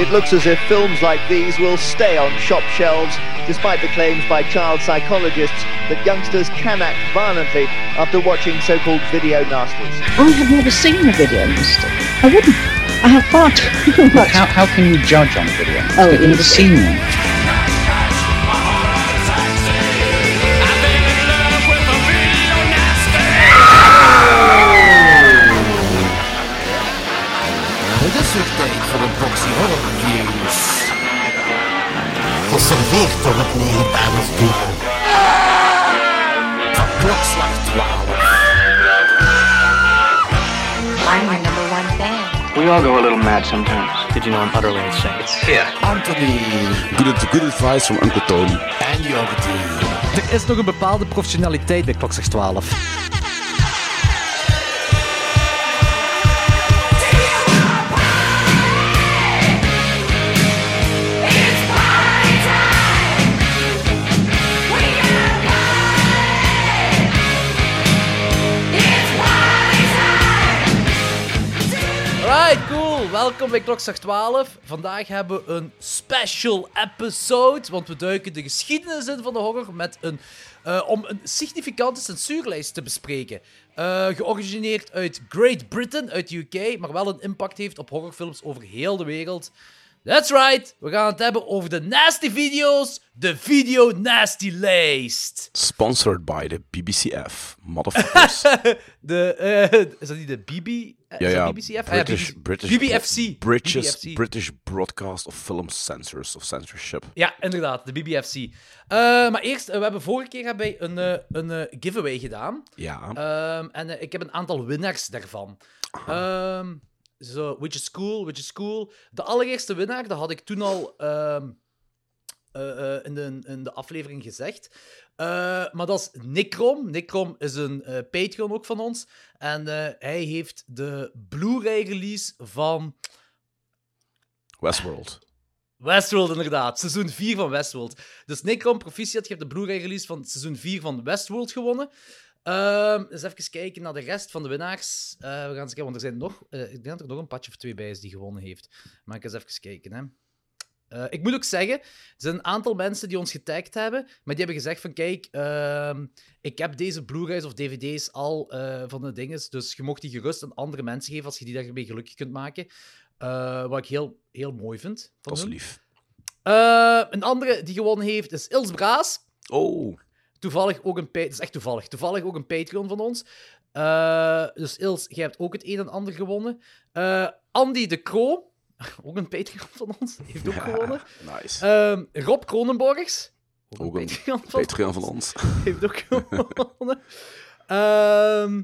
it looks as if films like these will stay on shop shelves, despite the claims by child psychologists that youngsters can act violently after watching so-called video nasties. I have never seen a video nasty. I wouldn't. I have far too much. How, how can you judge on video? Oh, You've never seen one. Geserveerd door het legendaris duo. Van klokslag 12. I'm your number one fan. We all go a little mad sometimes. Did you know I'm utterly insane? It's here. Anthony Good, good advice from Uncle Tony. en Jordi. Er is nog een bepaalde professionaliteit bij Klokslag 12. Welkom bij Klokslag 12. Vandaag hebben we een special episode, want we duiken de geschiedenis in van de horror met een, eh, om een significante censuurlijst te bespreken. Eh, georigineerd uit Great Britain, uit UK, maar wel een impact heeft op horrorfilms over heel de wereld. That's right, we gaan het hebben over de nasty video's, de Video Nasty Lijst. Sponsored by the BBCF. Motherfuckers. De, eh, is dat niet de BB? Eh, ja, is ja. BBCF? Ah, British, British, BBFC. British, BBFC. British Broadcast of Film Censors of Censorship. Ja, inderdaad, de BBFC. Eh, maar eerst, eh, we hebben vorige keer hebben wij een, een giveaway gedaan. Ja. Ehm, en ik heb een aantal winnaars daarvan. Ehm zo, which is cool, which is cool. De allereerste winnaar, dat had ik toen al ehm, eh, eh, in, de, in de aflevering gezegd. Eh, maar dat is Nikrom. Nikrom is een eh, Patreon ook van ons. En eh, hij heeft de Blu-ray release van Westworld. Westworld, inderdaad. Seizoen 4 van Westworld. Dus Nikron, proficiat, je hebt de Blu-ray release van seizoen 4 van Westworld gewonnen. Ehm eens even kijken naar de rest van de winnaars. We gaan eens kijken, want er zijn nog... ik denk dat er nog een padje of twee bij is die gewonnen heeft. Maar ik eens even kijken, hè. Eh, ik moet ook zeggen, er zijn een aantal mensen die ons getagd hebben, maar die hebben gezegd van, kijk, ehm, ik heb deze Blu-rays of DVD's al eh, van de dinges, dus je mocht die gerust aan andere mensen geven als je die daarmee gelukkig kunt maken. Eh, wat ik heel, heel mooi vind. Dat is lief. Een andere die gewonnen heeft is Els Braas. Oh. Toevallig ook een... Dat is echt toevallig. Toevallig ook een Patreon van ons. Dus Els, jij hebt ook het een en ander gewonnen. Andy de Croo, ook een Patreon van ons, heeft ook gewonnen. Nice. Ehm, Rob Kronenborgers, ook, Ook een Patreon van, Patreon van ons. heeft ook gewonnen. Ehm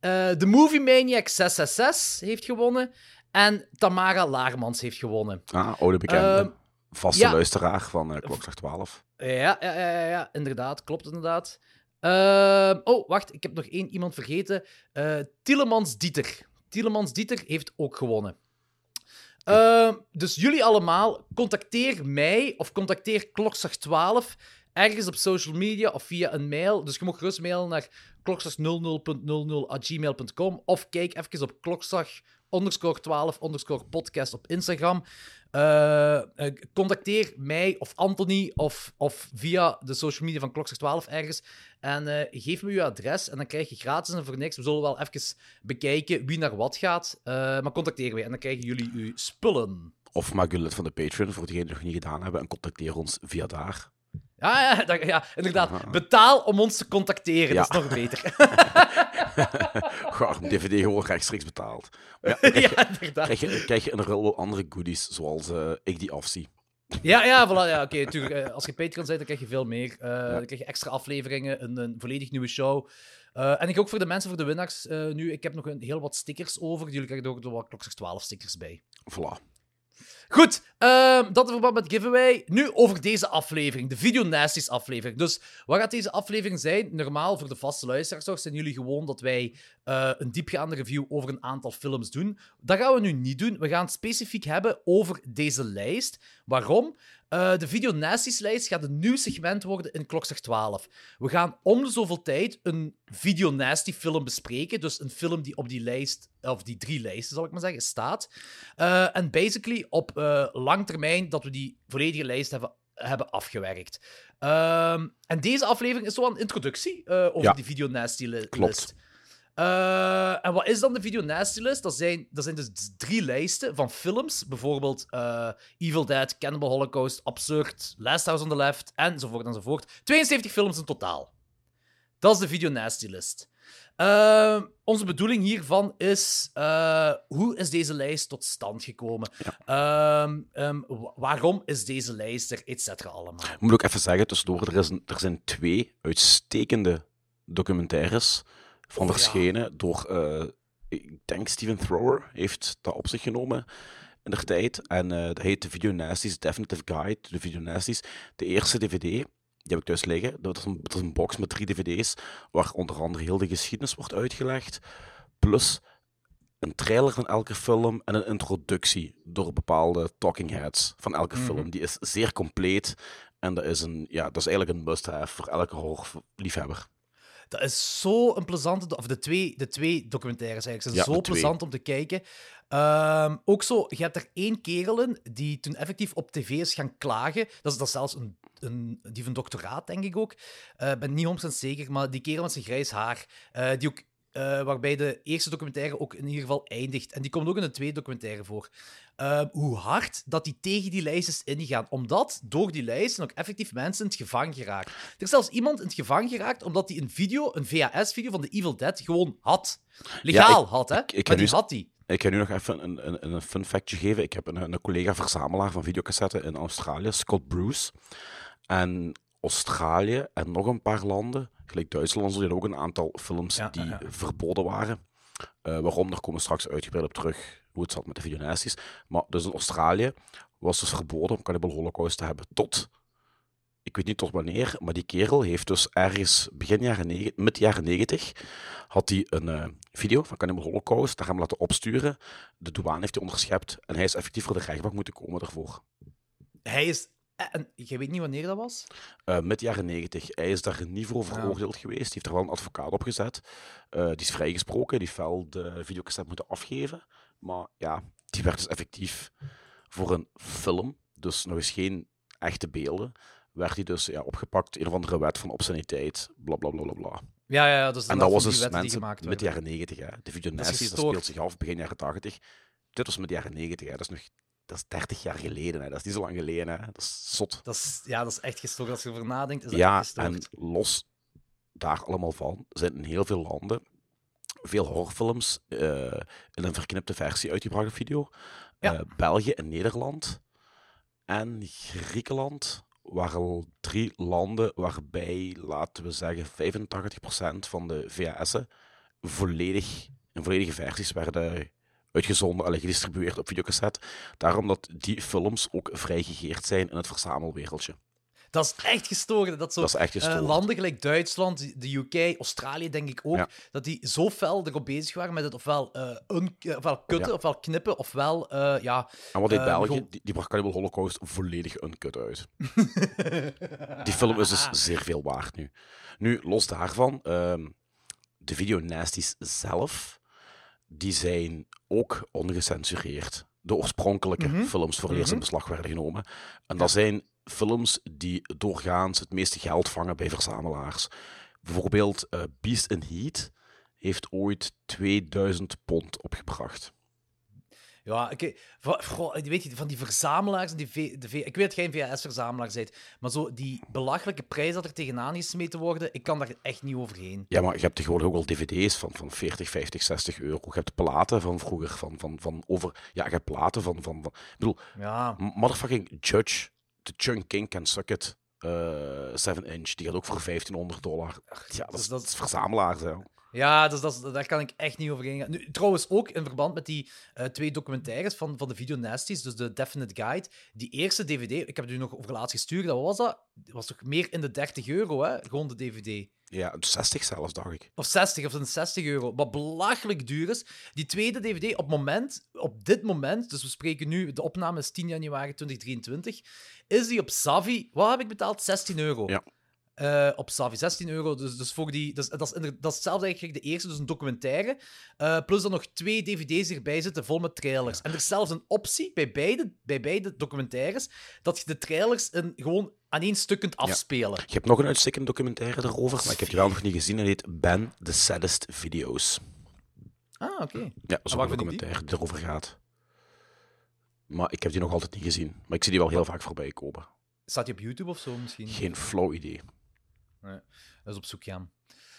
eh, The Movie Maniac 666 heeft gewonnen. En Tamara Laarmans heeft gewonnen. Ah, oude bekende. Ehm, Vaste ja. luisteraar van uh, Klokslag 12. Ja, ja, ja, ja, ja, inderdaad. Klopt inderdaad. Oh, wacht. Ik heb nog één iemand vergeten. Eh Tielemans Dieter. Tielemans Dieter heeft ook gewonnen. Ehm, dus jullie allemaal, contacteer mij of contacteer Klokslag 12 ergens op social media of via een mail. Dus je mag gerust mailen naar klokslag00.00.gmail.com of kijk even op klokslag underscore 12 underscore podcast op Instagram. Eh, contacteer mij of Anthony of, of via de social media van Klokslag 12 ergens. En eh, geef me uw adres en dan krijg je gratis en voor niks. We zullen wel even bekijken wie naar wat gaat. Maar contacteer mij en dan krijgen jullie uw spullen. Of maak je lid van de Patreon voor degenen die het nog niet gedaan hebben en contacteer ons via daar. Ja, ja, dat- ja inderdaad. Betaal om ons te contacteren. Ja. Dat is nog beter. Gaar, DVD gewoon rechtstreeks betaald. Ja, krijg, je, ja, inderdaad. krijg, je, krijg je een andere goodies, zoals eh, ik die afzie. Ja, ja, voilà, ja oké. natuurlijk. eh, als je Patreon bent, dan krijg je veel meer. Eh, Dan krijg je extra afleveringen, een, een volledig nieuwe show. En ik ook voor de mensen, voor de winnaars nu. Ik heb nog een, heel wat stickers over. Jullie krijgen er ook nog wat klokslag 12 stickers bij. Voilà. Goed, ehm, dat in verband met giveaway. Nu over deze aflevering, de Video Nasties aflevering. Dus wat gaat deze aflevering zijn? Normaal voor de vaste luisteraars zijn jullie gewoon dat wij eh, een diepgaande review over een aantal films doen. Dat gaan we nu niet doen. We gaan het specifiek hebben over deze lijst. Waarom? Eh, de Video Nasties lijst gaat een nieuw segment worden in Klokslag 12. We gaan om de zoveel tijd een Video Nasty film bespreken. Dus een film die op die lijst, of die drie lijsten zal ik maar zeggen, staat. Eh, En basically, op eh, lang termijn dat we die volledige lijst hebben, hebben afgewerkt. Ehm, en deze aflevering is zo een introductie eh, over Ja. die Video Nasty li- Klopt. list. Eh, en wat is dan de Video Nasty list? Dat zijn, dat zijn dus drie lijsten van films. Bijvoorbeeld Evil Dead, Cannibal Holocaust, Absurd, Last House on the Left, enzovoort enzovoort. 72 films in totaal. Dat is de Video Nasty list. Ehm, onze bedoeling hiervan is: eh, hoe is deze lijst tot stand gekomen? Ehm, ehm, wa- waarom is deze lijst er, et cetera, allemaal? Ik moet ook even zeggen, tussendoor, er, is een- er zijn twee uitstekende documentaires van Oh, ja. verschenen door, eh, ik denk Steven Thrower heeft dat op zich genomen in de tijd. En eh dat heet de Video Nasties Definitive Guide to the Video Nasties. De eerste DVD, heb ik thuis liggen. Dat is een, dat is een box met drie DVD's, waar onder andere heel de geschiedenis wordt uitgelegd. Plus een trailer van elke film en een introductie door bepaalde talking heads van elke Mhm. film. Die is zeer compleet en dat is, een, ja, dat is eigenlijk een must-have voor elke horrorliefhebber. Dat is zo een plezante... Of de twee, de twee documentaires eigenlijk zijn Ja, zo plezant om te kijken. Ehm, ook zo, je hebt er één kerel in die toen effectief op tv is gaan klagen. Dat is, dat is zelfs een, een, die van doctoraat, denk ik ook. Ik ben niet 100% zeker, maar die kerel met zijn grijs haar, eh, die ook, eh, waarbij de eerste documentaire ook in ieder geval eindigt. En die komt ook in de tweede documentaire voor. Ehm, hoe hard dat die tegen die lijst is ingegaan. Omdat door die lijst zijn ook effectief mensen in het gevangen geraakt. Er is zelfs iemand in het gevangen geraakt omdat hij een video, een VHS-video van de Evil Dead gewoon had. Legaal ik- had, hè? ik- ik maar heb die nu- had hij. Ik ga nu nog even een, een, een fun factje geven. Ik heb een, een collega-verzamelaar van videocassetten in Australië, Scott Bruce. En Australië en nog een paar landen, gelijk Duitsland, hadden ook een aantal films Ja, die ja, verboden waren. Eh, waarom, daar komen we straks uitgebreid op terug, hoe het zat met de videonasties. Maar dus in Australië was dus verboden om Cannibal Holocaust te hebben tot, ik weet niet tot wanneer, maar die kerel heeft dus ergens begin jaren negen, mid jaren negentig, had hij een eh, video van Cannibal Holocaust, daar hem laten opsturen. De douane heeft hij onderschept en hij is effectief voor de rechtbank moeten komen daarvoor. Hij is... eh, En je weet niet wanneer dat was? Eh mid jaren 90. Hij is daar niet voor veroordeeld geweest. Die heeft er wel een advocaat op gezet. Die is vrijgesproken. Die heeft wel de videocassette moeten afgeven. Maar ja, die werd dus effectief voor een film, dus nog eens geen echte beelden, werd hij dus ja, opgepakt. Een of andere wet van obsceniteit. Bla bla bla bla. bla. Ja, ja. Dus En dat was dus mensen met werden. jaren 90. Hè. De video is Nasties, dat speelt zich af begin jaren 80. Dit was met jaren 90. Hè. Dat is nog dat is 30 jaar geleden. Hè. Dat is niet zo lang geleden. Hè. Dat is zot. Dat is, ja, dat is echt gestoord. Als je erover nadenkt, is dat Ja, echt gestoord. en los daar allemaal van zijn in heel veel landen veel horrorfilms eh, in een verknipte versie uitgebracht op video. Ja. Eh, België en Nederland en Griekenland al drie landen waarbij, laten we zeggen, 85% van de VHS'en volledig, in volledige versies werden uitgezonden en gedistribueerd op videocassette. Daarom dat die films ook vrijgegeerd zijn in het verzamelwereldje. Dat is echt gestoord. Dat, zo, Dat is echt eh, landen gelijk Duitsland, de UK, Australië denk ik ook, Ja. dat die zo fel erop bezig waren met het ofwel, un, ofwel kutten, Ja. ofwel knippen, ofwel eh, ja... En wat deed Eh, België? gewoon- Die, die bracht Cannibal Holocaust volledig uncut uit. Die film is dus zeer veel waard nu. Nu, los daarvan, ehm, de video nasties zelf, die zijn ook ongecensureerd. De oorspronkelijke Mhm. films voor eerst in Mhm. beslag werden genomen. En dat zijn films die doorgaans het meeste geld vangen bij verzamelaars. Bijvoorbeeld eh, Beast in Heat heeft ooit 2000 pond opgebracht. Ja, goh, weet je, van die verzamelaars, die v, de v, ik weet dat jij een VHS-verzamelaar bent, maar zo die belachelijke prijs dat er tegenaan gesmeten worden, ik kan daar echt niet overheen. Ja, maar je hebt tegenwoordig ook al dvd's van, van 40, 50, 60 euro. Je hebt platen van vroeger, van, van, van over... Ja, je hebt platen van... van, van ik bedoel, Ja, motherfucking Judge, de Chunk King Suck It, eh 7-inch, die gaat ook voor 1500 dollar. Ja, dat dus is, dat- is verzamelaars, hè. ja dus dat, daar kan ik echt niet overheen gaan. Nu, trouwens, ook in verband met die eh, twee documentaires van, van de Video Nasties, dus de Definite Guide, die eerste DVD, ik heb het u nog over laatst gestuurd, dat was dat? Dat was toch meer in de 30 euro, hè? Gewoon de DVD. Ja, 60 zelfs, dacht ik. Of 60 of een 60 euro. Wat belachelijk duur is. Die tweede DVD op, moment, op dit moment, dus we spreken nu, de opname is 10 januari 2023, is die op Savi, wat heb ik betaald? 16 euro. Ja. Eh, op Savi, 16 euro. Dus, dus voor die, dus, dat, is, dat is hetzelfde eigenlijk de eerste, dus een documentaire. eh, plus dan nog twee dvd's erbij zitten, vol met trailers. En er is zelfs een optie bij beide, bij beide documentaires, dat je de trailers een, gewoon aan één stuk kunt afspelen. Je hebt nog een uitstekende documentaire erover, maar ik heb die wel nog niet gezien. Het heet Ben the Saddest Videos. Ah, oké. Ja, dat is En een documentaire die erover gaat. Maar ik heb die nog altijd niet gezien. Maar ik zie die wel heel vaak voorbij komen. Staat die op YouTube of zo misschien? Geen flauw idee. Nee, dat is op zoek gaan.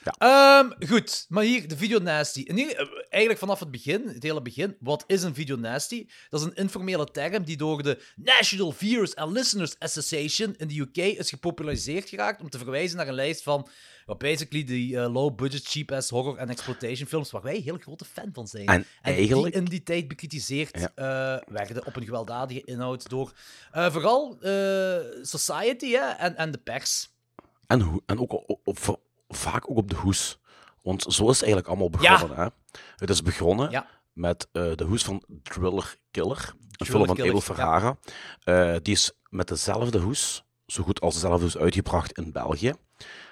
Ja. Ehm, goed, maar hier, de video nasty. En hier, eh, eigenlijk vanaf het begin, het hele begin, wat is een video nasty? Dat is een informele term die door de National Viewers and Listeners Association in de UK is gepopulariseerd geraakt om te verwijzen naar een lijst van, basically, die eh, low-budget, cheap-ass horror- en exploitation films waar wij een heel grote fan van zijn. En eigenlijk- die in die tijd bekritiseerd Ja. eh, werden op een gewelddadige inhoud door vooral society hè, en, en de pers. En, ook op, op- vaak ook op de hoes. Want zo is het eigenlijk allemaal begonnen. Hè? Het is begonnen Ja. met eh, de hoes van Driller Killer. Een film van Abel ja. Ferrara. Eh, die is met dezelfde hoes, zo goed als dezelfde hoes, uitgebracht in België.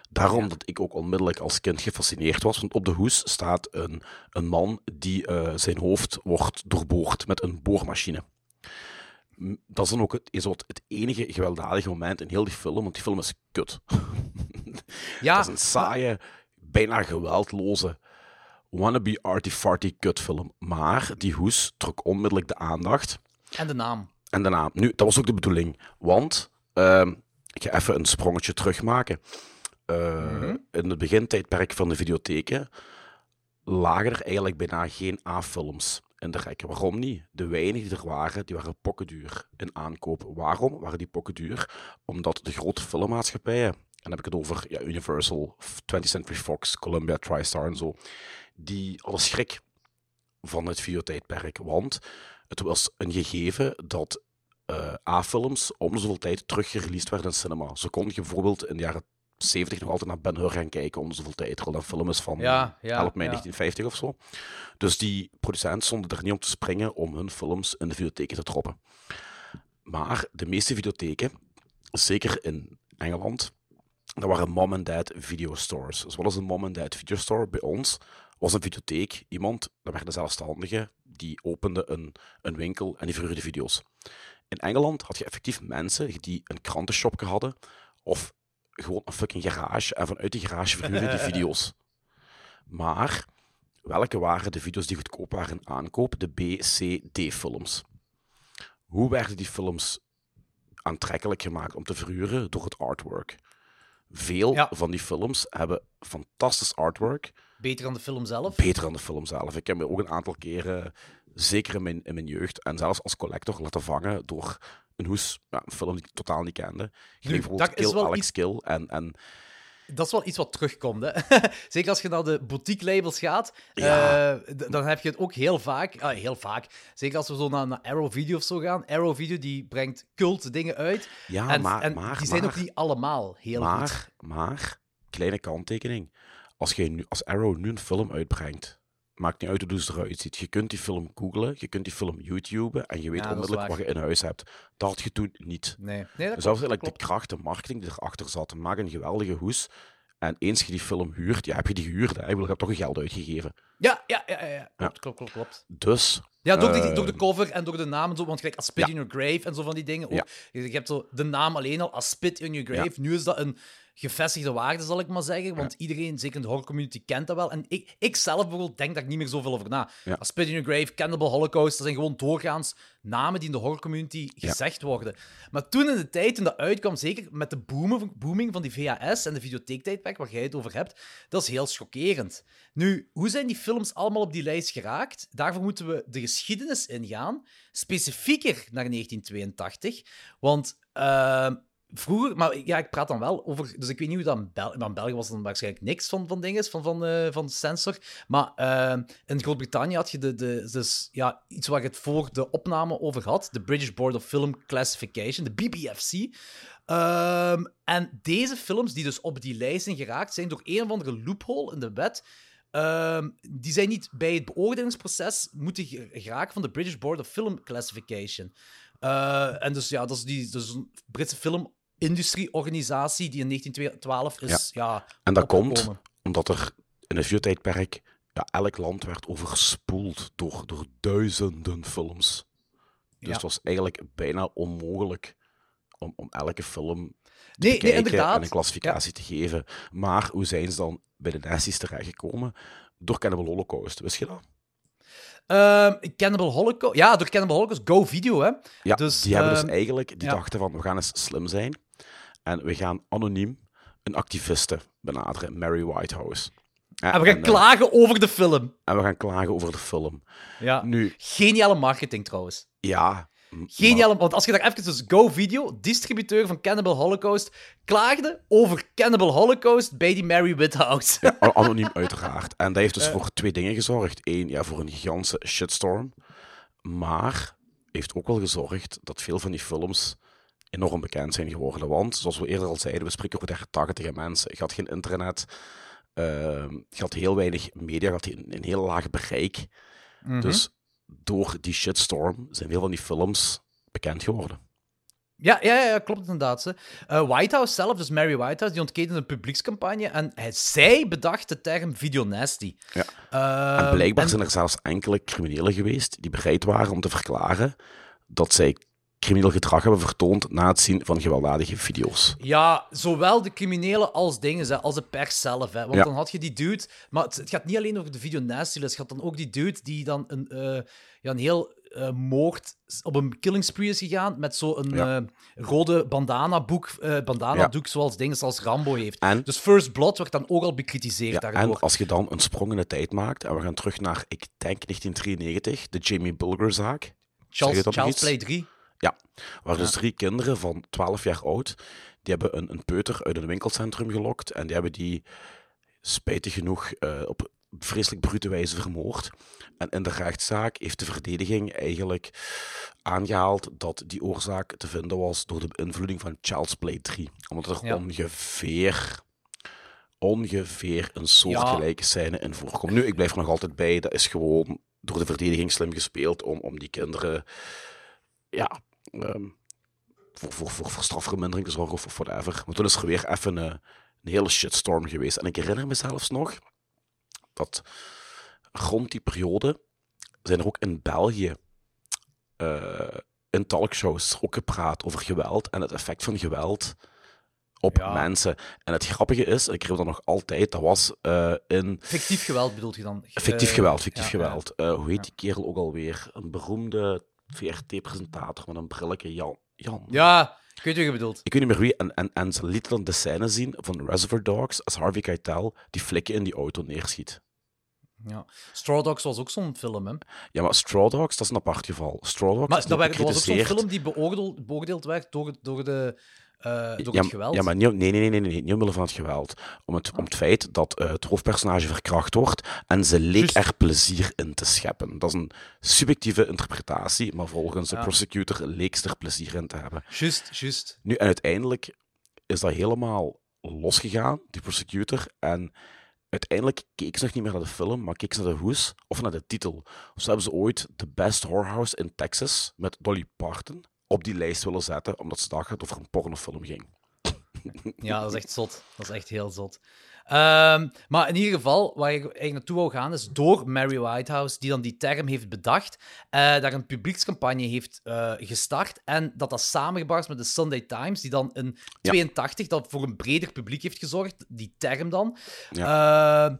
Daarom dat ik ook onmiddellijk als kind gefascineerd was. Want op de hoes staat een, een man die eh, zijn hoofd wordt doorboord met een boormachine. Dat is dan ook het, is wat het enige gewelddadige moment in heel die film, want die film is kut. Ja, dat is een saaie, bijna geweldloze, wannabe arty-farty kutfilm. Maar die hoes trok onmiddellijk de aandacht. En de naam. En daarna, nu, dat was ook de bedoeling. Want, ehm, ik ga even een sprongetje terugmaken. Eh, In het begintijdperk van de videotheken lagen er eigenlijk bijna geen A-films in de rekken. Waarom niet? De weinigen die er waren, die waren pokkenduur in aankoop. Waarom waren die pokkenduur? Omdat de grote filmmaatschappijen, en dan heb ik het over ja, Universal, 20th Century Fox, Columbia, TriStar en zo, die hadden schrik van het videotijdperk. Want het was een gegeven dat eh, A-films om zoveel tijd teruggereleased werden in cinema. Zo kon je bijvoorbeeld in de jaren 70 nog altijd naar Ben Hur gaan kijken om zoveel tijd. Dat een film is van Ja, ja, help mij ja. 1950 of zo. Dus die producenten stonden er niet om te springen om hun films in de videotheken te droppen. Maar de meeste videotheken, zeker in Engeland, dat waren mom-and-dad videostores. Dus wat is een mom-and-dad videostore? Bij ons was een videotheek iemand, dat werden zelfstandigen, die opende een, een winkel en die verhuurde video's. In Engeland had je effectief mensen die een krantenshopje hadden, of gewoon een fucking garage, en vanuit die garage verhuurden die video's. Maar welke waren de video's die goedkoop waren in aankoop? De B, C, D-films. Hoe werden die films aantrekkelijk gemaakt om te verhuren? Door het artwork. Veel Ja. van die films hebben fantastisch artwork, Beter dan de film zelf. beter dan de film zelf. Ik heb me ook een aantal keren, zeker in mijn, in mijn jeugd, en zelfs als collector, laten vangen door een hoes, ja, een film die ik totaal niet kende. Ik Nu, bijvoorbeeld dat is Kill wel Alex iets- Kill en, en Dat is wel iets wat terugkomt. Hè? Zeker als je naar de boutique labels gaat, Ja. eh, dan heb je het ook heel vaak. ah, heel vaak. Zeker als we zo naar, naar Arrow Video of zo gaan. Arrow Video die brengt cult dingen uit. ja, en maar, en maar, die zijn maar, ook niet allemaal heel maar, goed. maar, kleine kanttekening. Als, je nu, als Arrow nu een film uitbrengt, maakt niet uit hoe ze eruit ziet. Je kunt die film googlen, je kunt die film YouTuben en je weet Ja, onmiddellijk wat je in huis hebt. Dat had je toen niet. Nee, nee dat Dus eigenlijk de kracht, de marketing die erachter zat. Maak een geweldige hoes. En eens je die film huurt, ja, heb je die gehuurd. Hè? Ik je hebt toch een geld uitgegeven. Ja, ja, ja, ja, ja. Klopt, klopt, klopt, klopt. Dus, Ja, door, die, Eh, door de cover en door de naam en zo. Want gelijk, A Spit Ja. in Your Grave en zo van die dingen. Ook, Ja. je, je hebt zo de naam alleen al, A Spit in Your Grave. Nu is dat een gevestigde waarde, zal ik maar zeggen. Want iedereen, zeker in de horrorcommunity, kent dat wel. En ik, ik zelf bijvoorbeeld denk daar niet meer zoveel over na. Ja. Spit in Your Grave, Cannibal Holocaust, dat zijn gewoon doorgaans namen die in de horrorcommunity gezegd worden. Maar toen in de tijd, toen dat uitkwam, zeker met de boomen, booming van die VHS en de videotheektijdperk, waar jij het over hebt, dat is heel chockerend. Nu, hoe zijn die films allemaal op die lijst geraakt? Daarvoor moeten we de geschiedenis ingaan, specifieker naar 1982. Want ehm, vroeger, maar ja, ik praat dan wel over, dus ik weet niet hoe dat in, in België was dan waarschijnlijk niks van, van dingen, van, van, eh, van sensor. Maar ehm, in Groot-Brittannië had je de, de, dus, ja, iets waar je het voor de opname over had, de British Board of Film Classification, de BBFC. Ehm, en deze films, die dus op die lijst zijn geraakt, zijn door een of andere loophole in de wet Ehm, die zijn niet bij het beoordelingsproces moeten ge- geraken van de British Board of Film Classification. Eh, en dus ja, dat is die dus een Britse film industrieorganisatie die in 1912 is. Ja. En dat komt omdat er in het videotijdperk ja, elk land werd overspoeld door, door duizenden films. Dus Ja. het was eigenlijk bijna onmogelijk om, om elke film te Nee, nee, bekijken inderdaad. en een klassificatie te geven. Maar hoe zijn ze dan bij de nazi's terechtgekomen? Door Cannibal Holocaust, wist je dat? Ehm, Cannibal Holocaust. Ja, door Cannibal Holocaust. Go Video, hè? Ja, Dus, die hebben dus ehm, eigenlijk, die dachten van, we gaan eens slim zijn. En we gaan anoniem een activiste benaderen, Mary Whitehouse. En we gaan eh, klagen over de film. en we gaan klagen over de film. Ja. Nu, Geniale marketing trouwens. ja... Geniale, want als je daar even dus Go Video, distributeur van Cannibal Holocaust, klaagde over Cannibal Holocaust bij die Mary Whithouse. Ja, anoniem uiteraard. En dat heeft dus voor twee dingen gezorgd. Eén, ja, voor een gigantische shitstorm. Maar heeft ook wel gezorgd dat veel van die films enorm bekend zijn geworden. Want, zoals we eerder al zeiden, we spreken over targetige mensen. Je had geen internet, ehm, je had heel weinig media, je had een, een heel laag bereik. Mhm. Dus door die shitstorm zijn veel van die films bekend geworden. Ja, ja, ja, klopt inderdaad. Eh, Whitehouse zelf, dus Mary Whitehouse, die ontkende een publiekscampagne en hij, zij bedacht de term videonasty. Ja. Ehm, en blijkbaar en- zijn er zelfs enkele criminelen geweest die bereid waren om te verklaren dat zij crimineel gedrag hebben vertoond na het zien van gewelddadige video's. Ja, zowel de criminelen als dingen, hè, als de pers zelf. Hè. Want Ja. dan had je die dude... Maar het, het gaat niet alleen over de videonasty list, het gaat dan ook die dude die dan een, eh, ja, een heel eh, moord op een killing spree is gegaan met zo'n Ja. eh, rode bandana-boek, bandana-doek zoals dingen zoals Rambo heeft. En- Dus First Blood wordt dan ook al bekritiseerd Ja, daardoor. en als je dan een sprong in de tijd maakt, en we gaan terug naar, ik denk 1993, de Jamie Bulger-zaak. Charles, Charles? Play 3. Ja, waar dus drie kinderen van 12 jaar oud, die hebben een, een peuter uit een winkelcentrum gelokt en die hebben die spijtig genoeg eh, op vreselijk brute wijze vermoord. En in de rechtszaak heeft de verdediging eigenlijk aangehaald dat die oorzaak te vinden was door de beïnvloeding van Child's Play 3. Omdat er Ja. ongeveer, ongeveer een soortgelijke scène in voorkomt. Nu, ik blijf er nog altijd bij, dat is gewoon door de verdediging slim gespeeld om, om die kinderen ja, ehm, voor, voor, voor, voor strafvermindering zorgen of, whatever. Maar toen is er weer even een, een hele shitstorm geweest. En ik herinner me zelfs nog dat rond die periode zijn er ook in België eh, in talkshows ook gepraat over geweld en het effect van geweld op Ja. mensen. En het grappige is, ik herinner dat nog altijd, dat was eh, in Fictief geweld bedoelt je dan? Fictief Eh, geweld, fictief ja, geweld. Eh, hoe heet die kerel ook alweer? Een beroemde VRT-presentator met een brilletje. Jan. Jan. Ja, ik weet wat je bedoelt. Ik weet niet meer wie. En, en, en ze dan de scène zien van Reservoir Dogs als Harvey Keitel die flikken in die auto neerschiet. Ja. Straw Dogs was ook zo'n film, hè? Ja, maar Straw Dogs, dat is een apart geval. Straw Dogs Maar is dat, werd- dat was ook zo'n film die beoordeeld, beoordeeld werd door, door, de, door ja, het geweld. Ja, maar niet, nee, nee, nee, nee, nee, niet omwille van het geweld. Om het, om het feit dat eh, het hoofdpersonage verkracht wordt en ze leek er plezier in te scheppen. Dat is een subjectieve interpretatie, maar volgens de prosecutor leek ze er plezier in te hebben. Juist, juist. Nu, en uiteindelijk is dat helemaal losgegaan, die prosecutor. En uiteindelijk keek ze nog niet meer naar de film, maar keek ze naar de hoes of naar de titel. Zo hebben ze ooit The Best Whorehouse in Texas met Dolly Parton op die lijst willen zetten, omdat ze dachten dat het over een pornofilm ging. Ja, dat is echt zot. Dat is echt heel zot. Ehm, maar in ieder geval, waar ik eigenlijk naartoe wou gaan, is door Mary Whitehouse, die dan die term heeft bedacht, eh, daar een publiekscampagne heeft eh, gestart en dat dat samengebracht is met de Sunday Times, die dan in 82 dat voor een breder publiek heeft gezorgd, die term dan. Eh, be-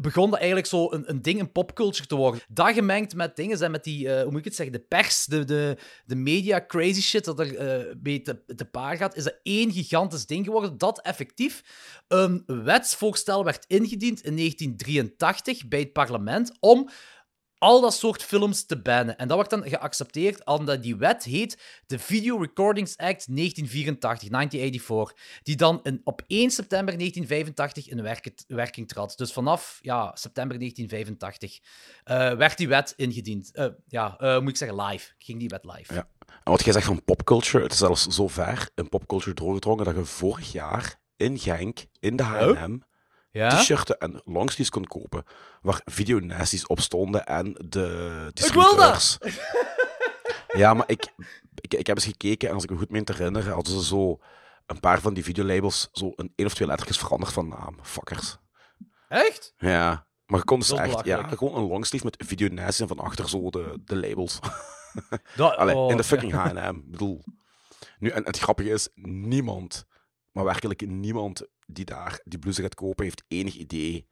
begon dat eigenlijk zo een, een ding in popculture te worden. Dat gemengd met dingen, zijn met die, eh, hoe moet ik het zeggen, de pers, de, de, de media crazy shit dat er eh mee te, te paar gaat, is dat één gigantisch ding geworden dat effectief een wetsvoorstel werd ingediend in 1983 bij het parlement om al dat soort films te bannen. En dat wordt dan geaccepteerd omdat die wet heet de Video Recordings Act 1984, 1984, die dan in, op 1 september 1985 in werking, werking trad. Dus vanaf ja, september 1985 eh, werd die wet ingediend. Eh, ja, eh, moet ik zeggen, live. Ging die wet live. Ja. En wat jij zegt van popculture, het is zelfs zo ver in popculture doorgedrongen dat je vorig jaar in Genk, in de H&M, Ja? t-shirten en longsleeves kon kopen, waar videonasties op stonden en de Ik wil dat! Ja, maar ik, ik, ik heb eens gekeken en als ik me goed meen te herinneren, hadden ze zo een paar van die videolabels zo een één of twee lettertjes veranderd van naam. Fuckers. Echt? Ja. Maar je kon dus echt, ja, gewoon een longsleeve met video en van achter zo de, de labels. Dat, Allee, oh, in de fucking H&M. Bedoel... Nu, en het grappige is, niemand, maar werkelijk niemand die daar die blouse gaat kopen, heeft enig idee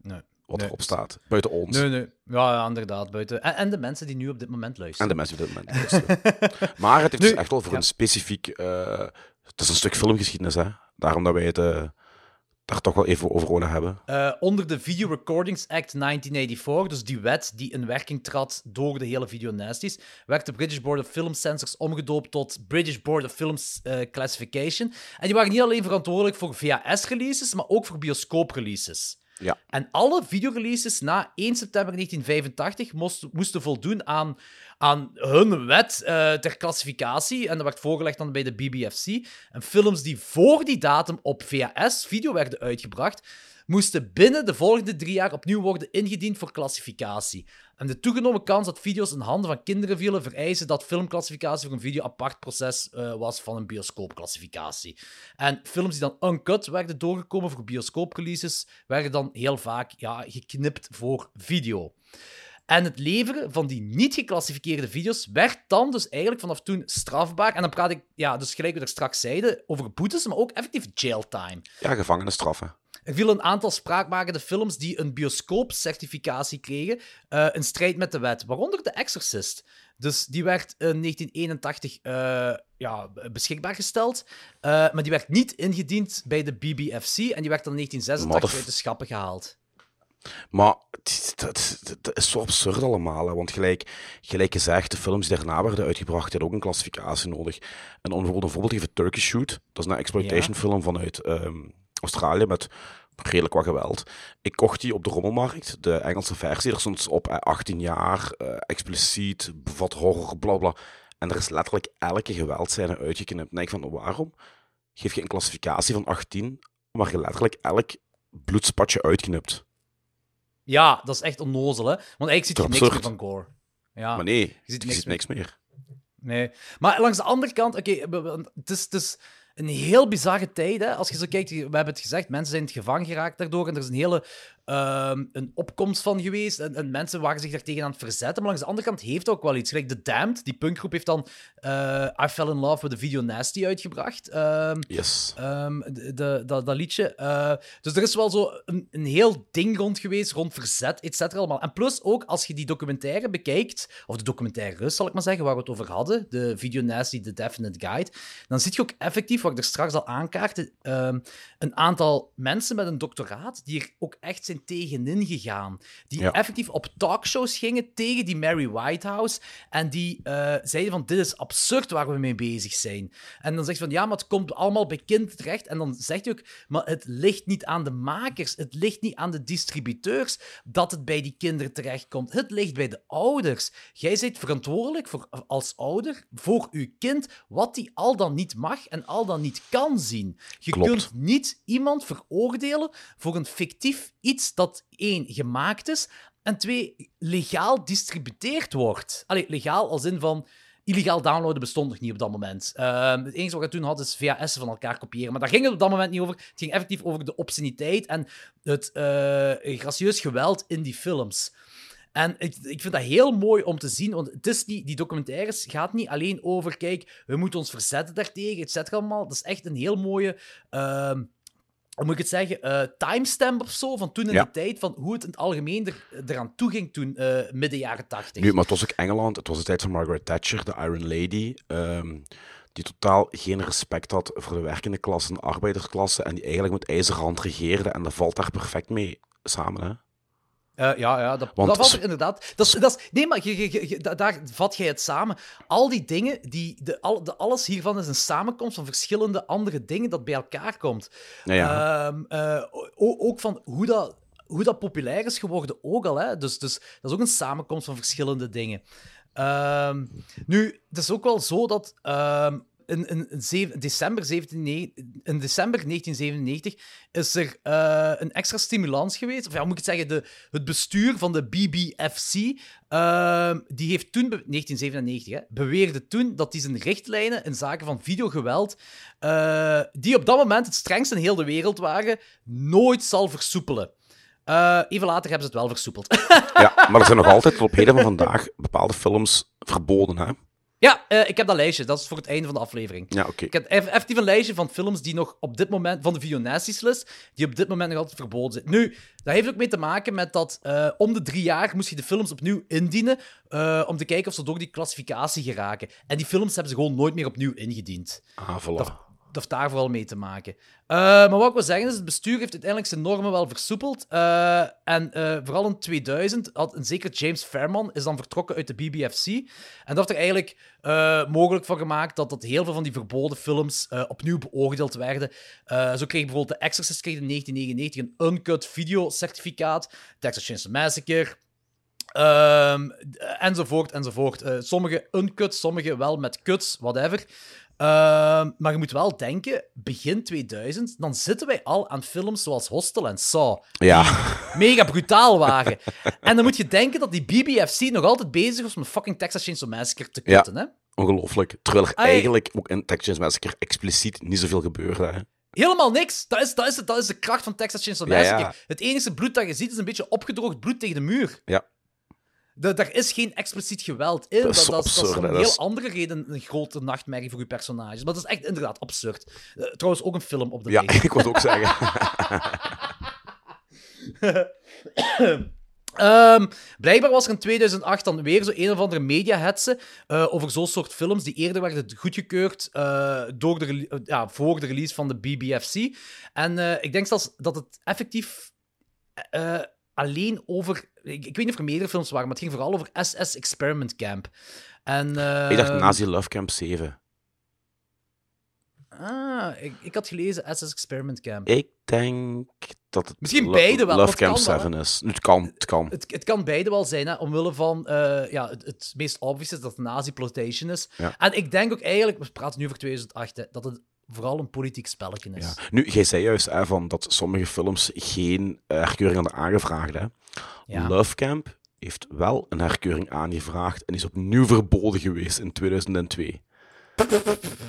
Nee. wat Nee. erop staat. Buiten ons. Nee, nee. Ja, ja, inderdaad. Buiten. En, en de mensen die nu op dit moment En luisteren. de mensen die op dit moment luisteren. Maar het heeft Nu- dus echt wel voor ja. een specifiek... eh, het is een stuk filmgeschiedenis, hè. Daarom dat wij het eh, daar toch wel even over willen hebben. Eh, onder de Video Recordings Act 1984, dus die wet die in werking trad door de hele Video Nasties, werd de British Board of Film Censors omgedoopt tot British Board of Films eh, Classification. En die waren niet alleen verantwoordelijk voor VHS-releases, maar ook voor bioscoop-releases. Ja. En alle videoreleases na 1 september 1985 moest- moesten voldoen aan, aan hun wet eh, ter klassificatie. En dat werd voorgelegd dan bij de BBFC. En films die voor die datum op VHS-video werden uitgebracht, moesten binnen de volgende drie jaar opnieuw worden ingediend voor klassificatie. En de toegenomen kans dat video's in handen van kinderen vielen, vereisen dat filmklassificatie voor een video apart proces eh, was van een bioscoopklassificatie. En films die dan uncut werden doorgekomen voor bioscoopreleases, werden dan heel vaak ja, geknipt voor video. En het leveren van die niet geclassificeerde video's werd dan dus eigenlijk vanaf toen strafbaar. En dan praat ik, ja, dus gelijk we er straks zeiden, over boetes, maar ook effectief jailtime. Ja, gevangenisstraffen. Er vielen een aantal spraakmakende films die een bioscoopcertificatie kregen eh, in strijd met de wet, waaronder The Exorcist. Dus die werd in 1981 eh, ja, beschikbaar gesteld, eh, maar die werd niet ingediend bij de BBFC en die werd dan in 1986 Motherf- uit de schappen gehaald. Maar het, is zo absurd allemaal. Hè? Want gelijk, gelijk gezegd, de films die daarna werden uitgebracht, hadden ook een klassificatie nodig. En om bijvoorbeeld een voorbeeld te geven, Turkish Shoot. Dat is een exploitation film vanuit ehm, Australië met redelijk wat geweld. Ik kocht die op de rommelmarkt, de Engelse versie. Er stond op eh, 18 jaar, eh, expliciet, bevat horror, bla bla. En er is letterlijk elke geweldscène uitgeknipt. En ik van, waarom geef je een klassificatie van 18, maar je letterlijk elk bloedspatje uitknipt? Ja, dat is echt onnozel, hè? Want eigenlijk ziet je niks meer van gore. Ja. Maar nee, je ziet ziet, niks meer. Nee. Maar langs de andere kant, oké, het, is, het is een heel bizarre tijd. Hè? Als je zo kijkt, we hebben het gezegd, mensen zijn in het gevangen geraakt daardoor. En er is een hele ehm, een opkomst van geweest. En, en mensen waren zich daartegen aan het verzetten. Maar langs de andere kant heeft ook wel iets. Gelijk The Damned, die punkgroep, heeft dan eh, I Fell in Love with the Video Nasty uitgebracht. Ehm, Yes. Ehm, de, de- dat, dat liedje. Eh, dus er is wel zo een, een heel ding rond geweest, rond verzet, et cetera allemaal. En plus ook, als je die documentaire bekijkt, of de documentaire zal ik maar zeggen, waar we het over hadden, de Video Nasty, The Definite Guide, dan zie je ook effectief, wat ik er straks al aankaartte, ehm, een aantal mensen met een doctoraat die er ook echt zijn tegenin gegaan. Die Ja. effectief op talkshows gingen tegen die Mary Whitehouse en die eh, zeiden van, dit is absurd waar we mee bezig zijn. En dan zegt van, ja, maar het komt allemaal bij kinderen terecht. En dan zegt hij ook, maar het ligt niet aan de makers, het ligt niet aan de distributeurs dat het bij die kinderen terechtkomt. Het ligt bij de ouders. Jij bent verantwoordelijk voor, als ouder voor uw kind wat die al dan niet mag en al dan niet kan zien. Je Klopt. kunt niet iemand veroordelen voor een fictief iets dat één, gemaakt is, en twee, legaal distributeerd wordt. Allee, legaal als in van... Illegaal downloaden bestond nog niet op dat moment. Ehm, het enige wat je toen had, is VHS van elkaar kopiëren. Maar daar ging het op dat moment niet over. Het ging effectief over de obsceniteit en het eh, gracieus geweld in die films. En ik, ik vind dat heel mooi om te zien, want het is niet, die documentaires gaat niet alleen over, kijk, we moeten ons verzetten daartegen, et cetera allemaal. Dat is echt een heel mooie, ehm, hoe moet ik het zeggen, eh, timestamp of zo, van toen in Ja. de tijd, van hoe het in het algemeen er, eraan toe ging toen, eh, midden jaren tachtig. Nu, maar het was ook Engeland, het was de tijd van Margaret Thatcher, de Iron Lady, ehm, die totaal geen respect had voor de werkende klasse en de arbeidersklasse en die eigenlijk met ijzerhand regeerde en dat valt daar perfect mee samen, hè? Eh, ja, ja, dat, Want dat valt s- er inderdaad. Dat is, dat is, nee, maar je, je- je- je- da- daar vat jij het samen. Al die dingen, die, de, al, de, alles hiervan is een samenkomst van verschillende andere dingen dat bij elkaar komt. Nou ja, Ehm, eh, ook van hoe dat, hoe dat populair is geworden, ook al. Hè? Dus, dus dat is ook een samenkomst van verschillende dingen. Ehm, nu, het is ook wel zo dat. ehm, in, in, december 17, in december 1997 is er eh, een extra stimulans geweest. Of ja, moet ik het zeggen? De, het bestuur van de BBFC. ehm, die heeft toen, be- 1997, hè, beweerde toen dat die zijn richtlijnen in zaken van videogeweld, eh, die op dat moment het strengste in heel de wereld waren, nooit zal versoepelen. Eh, even later hebben ze het wel versoepeld. Ja, maar er zijn nog altijd op heden van vandaag bepaalde films verboden, hè? Ja, eh, ik heb dat lijstje. Dat is voor het einde van de aflevering. Ja, oké. Ik heb effectief een lijstje van films die nog op dit moment, van de Videonasties-list, die op dit moment nog altijd verboden zijn. Nu, dat heeft ook mee te maken met dat eh, om de drie jaar moest je de films opnieuw indienen eh, om te kijken of ze door die klassificatie geraken. En die films hebben ze gewoon nooit meer opnieuw ingediend. Ah, voilà. Dat heeft daar vooral mee te maken. Eh, maar wat ik wil zeggen is, het bestuur heeft uiteindelijk zijn normen wel versoepeld. Eh, en eh, vooral in 2000 had een zeker James Fairman is dan vertrokken uit de BBFC. En dat heeft er eigenlijk mogelijk van gemaakt dat, dat heel veel van die verboden films opnieuw beoordeeld werden. Zo kreeg bijvoorbeeld The Exorcist in 1999 een uncut video-certificaat. Texas Chainsaw Massacre... Ehm, enzovoort, enzovoort. Eh, sommige uncut, sommige wel met cuts, whatever. Ehm, maar je moet wel denken, begin 2000, dan zitten wij al aan films zoals Hostel en Saw, Ja, mega brutaal waren. en dan moet je denken dat die BBFC nog altijd bezig was met fucking Texas Chainsaw Massacre te Ja. kutten, hè? ongelooflijk. Terwijl er Ai. eigenlijk ook in Texas Massacre expliciet niet zoveel gebeurde, hè? Helemaal niks. Dat is, dat, is, dat is de kracht van Texas Chainsaw Ja, Massacre. ja. Het enige bloed dat je ziet is een beetje opgedroogd bloed tegen de muur. Ja. Da- daar is geen expliciet geweld in. Dat is dat, dat, is om een heel is- andere reden een grote nachtmerrie voor je personages. Maar dat is echt inderdaad absurd. Eh, trouwens, ook een film op de Ja, ik wou het ook zeggen. Ehm, blijkbaar was er in 2008 dan weer zo een of andere media-hetsen eh, over zo'n soort films die eerder werden goedgekeurd eh, door de, ja, voor de release van de BBFC. En ik denk zelfs dat het effectief alleen over... Ik, ik weet niet of er meerdere films waren, maar het ging vooral over SS Experiment Camp. En, ik dacht ehm, Nazi Love Camp 7. Ah, ik, ik had gelezen SS Experiment Camp. Ik denk dat het Misschien beide wel, Love Camp kan wel, 7 is. Het kan, het kan. Het, het kan beide wel zijn, hè, omwille van... eh, ja, het, het meest obvious is dat het nazi-plotation is. Ja. En ik denk ook eigenlijk, we praten nu over 2008, hè, dat het vooral een politiek spelletje is. Ja. Nu, jij zei juist hè, van dat sommige films geen eh, herkeuring hadden aangevraagd. Hè. Ja. Love Camp heeft wel een herkeuring aangevraagd en is opnieuw verboden geweest in 2002.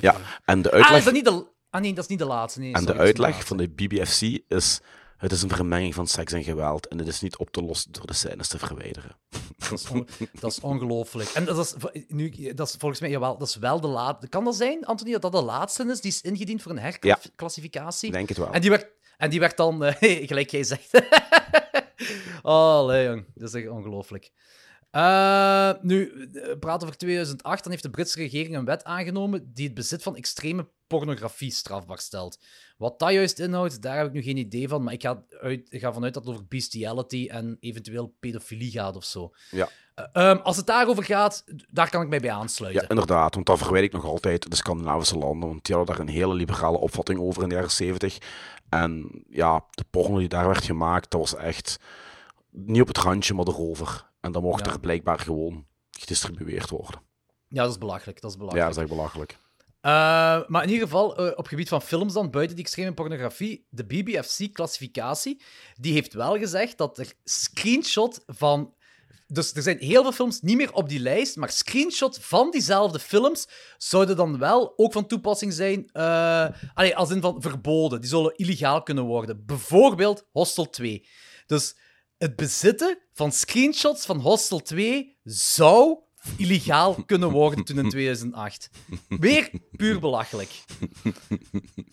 Ja, en de Ah, uitleg, is dat niet de... Ah nee, dat is niet de laatste. Nee, en sorry, de uitleg van de BBFC is... Het is een vermenging van seks en geweld en het is niet op te lossen door de scènes te verwijderen. Dat is, on- dat is ongelooflijk. En dat is, nu, dat is volgens mij, jawel, dat is wel de laatste. Kan dat zijn, Anthony, dat dat de laatste is? Die is ingediend voor een herklassificatie? Denk het wel. En die werd, en die werd dan, eh, gelijk jij zegt. oh, nee, jong. Dat is echt ongelooflijk. Eh, nu, eh, praten over 2008, dan heeft de Britse regering een wet aangenomen die het bezit van extreme pornografie strafbaar stelt. Wat dat juist inhoudt, daar heb ik nu geen idee van, maar ik ga, uit, ik ga vanuit dat het over bestiality en eventueel pedofilie gaat of zo. Ja. Eh, ehm, als het daarover gaat, daar kan ik mij bij aansluiten. Ja, inderdaad, want dat verwijt ik nog altijd de Scandinavische landen, want die hadden daar een hele liberale opvatting over in de jaren 70. En ja, de porno die daar werd gemaakt, dat was echt niet op het randje, maar erover. En dan mocht Ja. er blijkbaar gewoon gedistribueerd worden. Ja, dat is belachelijk. Dat is Ja, belachelijk. dat is echt belachelijk. Eh, maar in ieder geval, eh, op gebied van films dan, buiten die extreme pornografie, de BBFC-classificatie, die heeft wel gezegd dat er screenshot van... Dus er zijn heel veel films niet meer op die lijst, maar screenshot van diezelfde films zouden dan wel ook van toepassing zijn, eh allee, als in van verboden. Die zullen illegaal kunnen worden. Bijvoorbeeld Hostel 2. Dus het bezitten van screenshots van Hostel 2 zou illegaal kunnen worden toen in 2008. Weer puur belachelijk.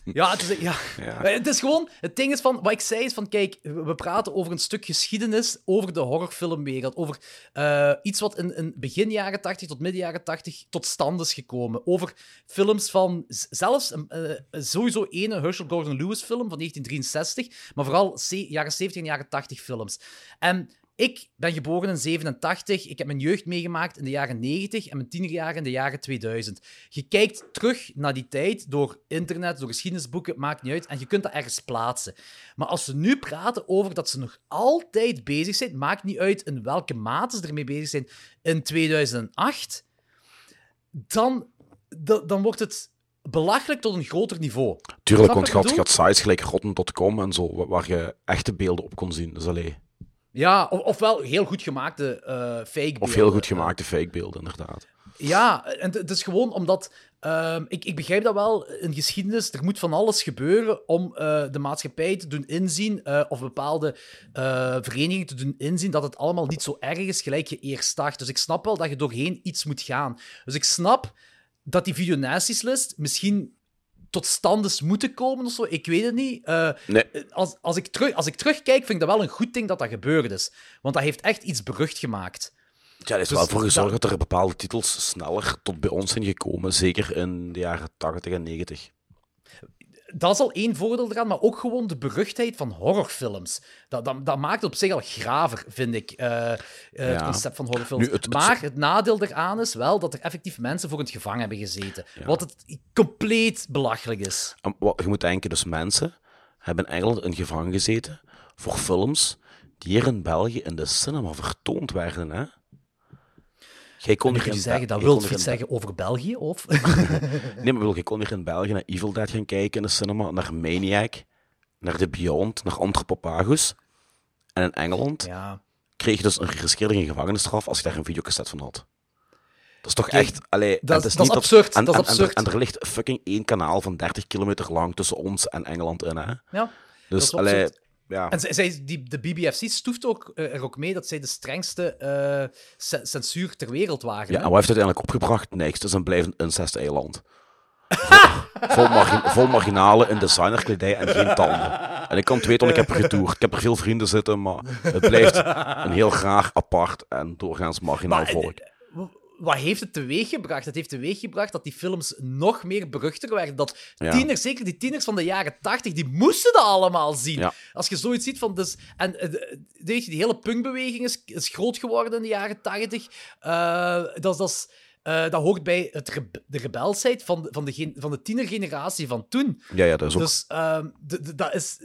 Ja, het is, ja. Het is gewoon, het ding is van, wat ik zei is van, kijk, we praten over een stuk geschiedenis over de horrorfilmwereld, over eh, iets wat in, in begin jaren 80 tot midden jaren 80 tot stand is gekomen, over films van, zelfs een, eh, sowieso ene Herschel Gordon Lewis film van 1963, maar vooral jaren 70 en jaren 80 films. En ik ben geboren in 87. Ik heb mijn jeugd meegemaakt in de jaren 90 en mijn tienerjaren in de jaren 2000. Je kijkt terug naar die tijd door internet, door geschiedenisboeken, maakt niet uit. En je kunt dat ergens plaatsen. Maar als ze nu praten over dat ze nog altijd bezig zijn, maakt niet uit in welke mate ze ermee bezig zijn in 2008, dan, dan, wordt het belachelijk tot een groter niveau. Tuurlijk, want je had, ik je had sites gelijk Rotten.com en zo, wa- waar je echte beelden op kon zien. Dus allee. Ja, of, ofwel heel goed gemaakte eh fake Of heel goed gemaakte fakebeelden, inderdaad. Ja, en het- is gewoon omdat. ehm, ik, ik begrijp dat wel in geschiedenis. Er moet van alles gebeuren om eh, de maatschappij te doen inzien. eh, of bepaalde verenigingen te doen inzien. dat het allemaal niet zo erg is gelijk je eerst dacht. Dus ik snap wel dat je doorheen iets moet gaan. Dus ik snap dat die videonatislist misschien tot stand is moeten komen of zo. Ik weet het niet. Eh, Nee. als, als, ik terug, als ik terugkijk, vind ik dat wel een goed ding dat dat gebeurd is. Want dat heeft echt iets berucht gemaakt. Ja, er is Dus wel voor gezorgd dat- dat er bepaalde titels sneller tot bij ons zijn gekomen. Zeker in de jaren 80 en 90. Dat is al één voordeel eraan, maar ook gewoon de beruchtheid van horrorfilms. Dat, dat, dat maakt het op zich al graver, vind ik, eh, het Ja. concept van horrorfilms. Nu, het- maar het nadeel eraan is wel dat er effectief mensen voor het gevangen hebben gezeten. Wat het compleet belachelijk is. Je moet denken, dus mensen hebben in Engeland in gevangen gezeten voor films die hier in België in de cinema vertoond werden. Hè? Jij kon hier zeggen, dat wil iets zeggen over België, of? Nee, maar wil, je kon hier in België naar Evil Dead gaan kijken in de cinema, naar Maniac, naar The Beyond, naar Anthropopagus. En in Engeland ja. kreeg je dus een geriskeerde gevangenisstraf als je daar een videocassette van had. Dat is toch Kijk, echt... Allee, dat is- dat is absurd, En, dat is en- en er- absurd. En, er ligt fucking één kanaal van 30 kilometer lang tussen ons en Engeland in, hè. ja. Dus, is allee. Ja. En zij, die, de BBFC stoeft ook, eh, er ook mee dat zij de strengste eh, ce- censuur ter wereld waren. Ja, hè? en wat heeft het uiteindelijk opgebracht? Niks. Het is een blijvend incest-eiland. vol, vol margi- vol marginalen in designerkledij en geen tanden. En ik kan het weten, want ik heb er getoerd. Ik heb er veel vrienden zitten, maar het blijft een heel graag apart en doorgaans marginaal Maar, eh, volk. Wat heeft het teweeggebracht? Het heeft teweeggebracht dat die films nog meer beruchter werden. Dat Ja. tieners, zeker die tieners van de jaren tachtig, die moesten dat allemaal zien. Ja. Als je zoiets ziet van... Dus, en eh, de- weet je, die hele punkbeweging is, is groot geworden in de jaren tachtig. Eh, dat, dat, is, eh, dat hoort bij het rebe- de rebelsheid van de, van, de, van de tienergeneratie van toen. Ja, ja, dat is ook... Dus ehm, dat is,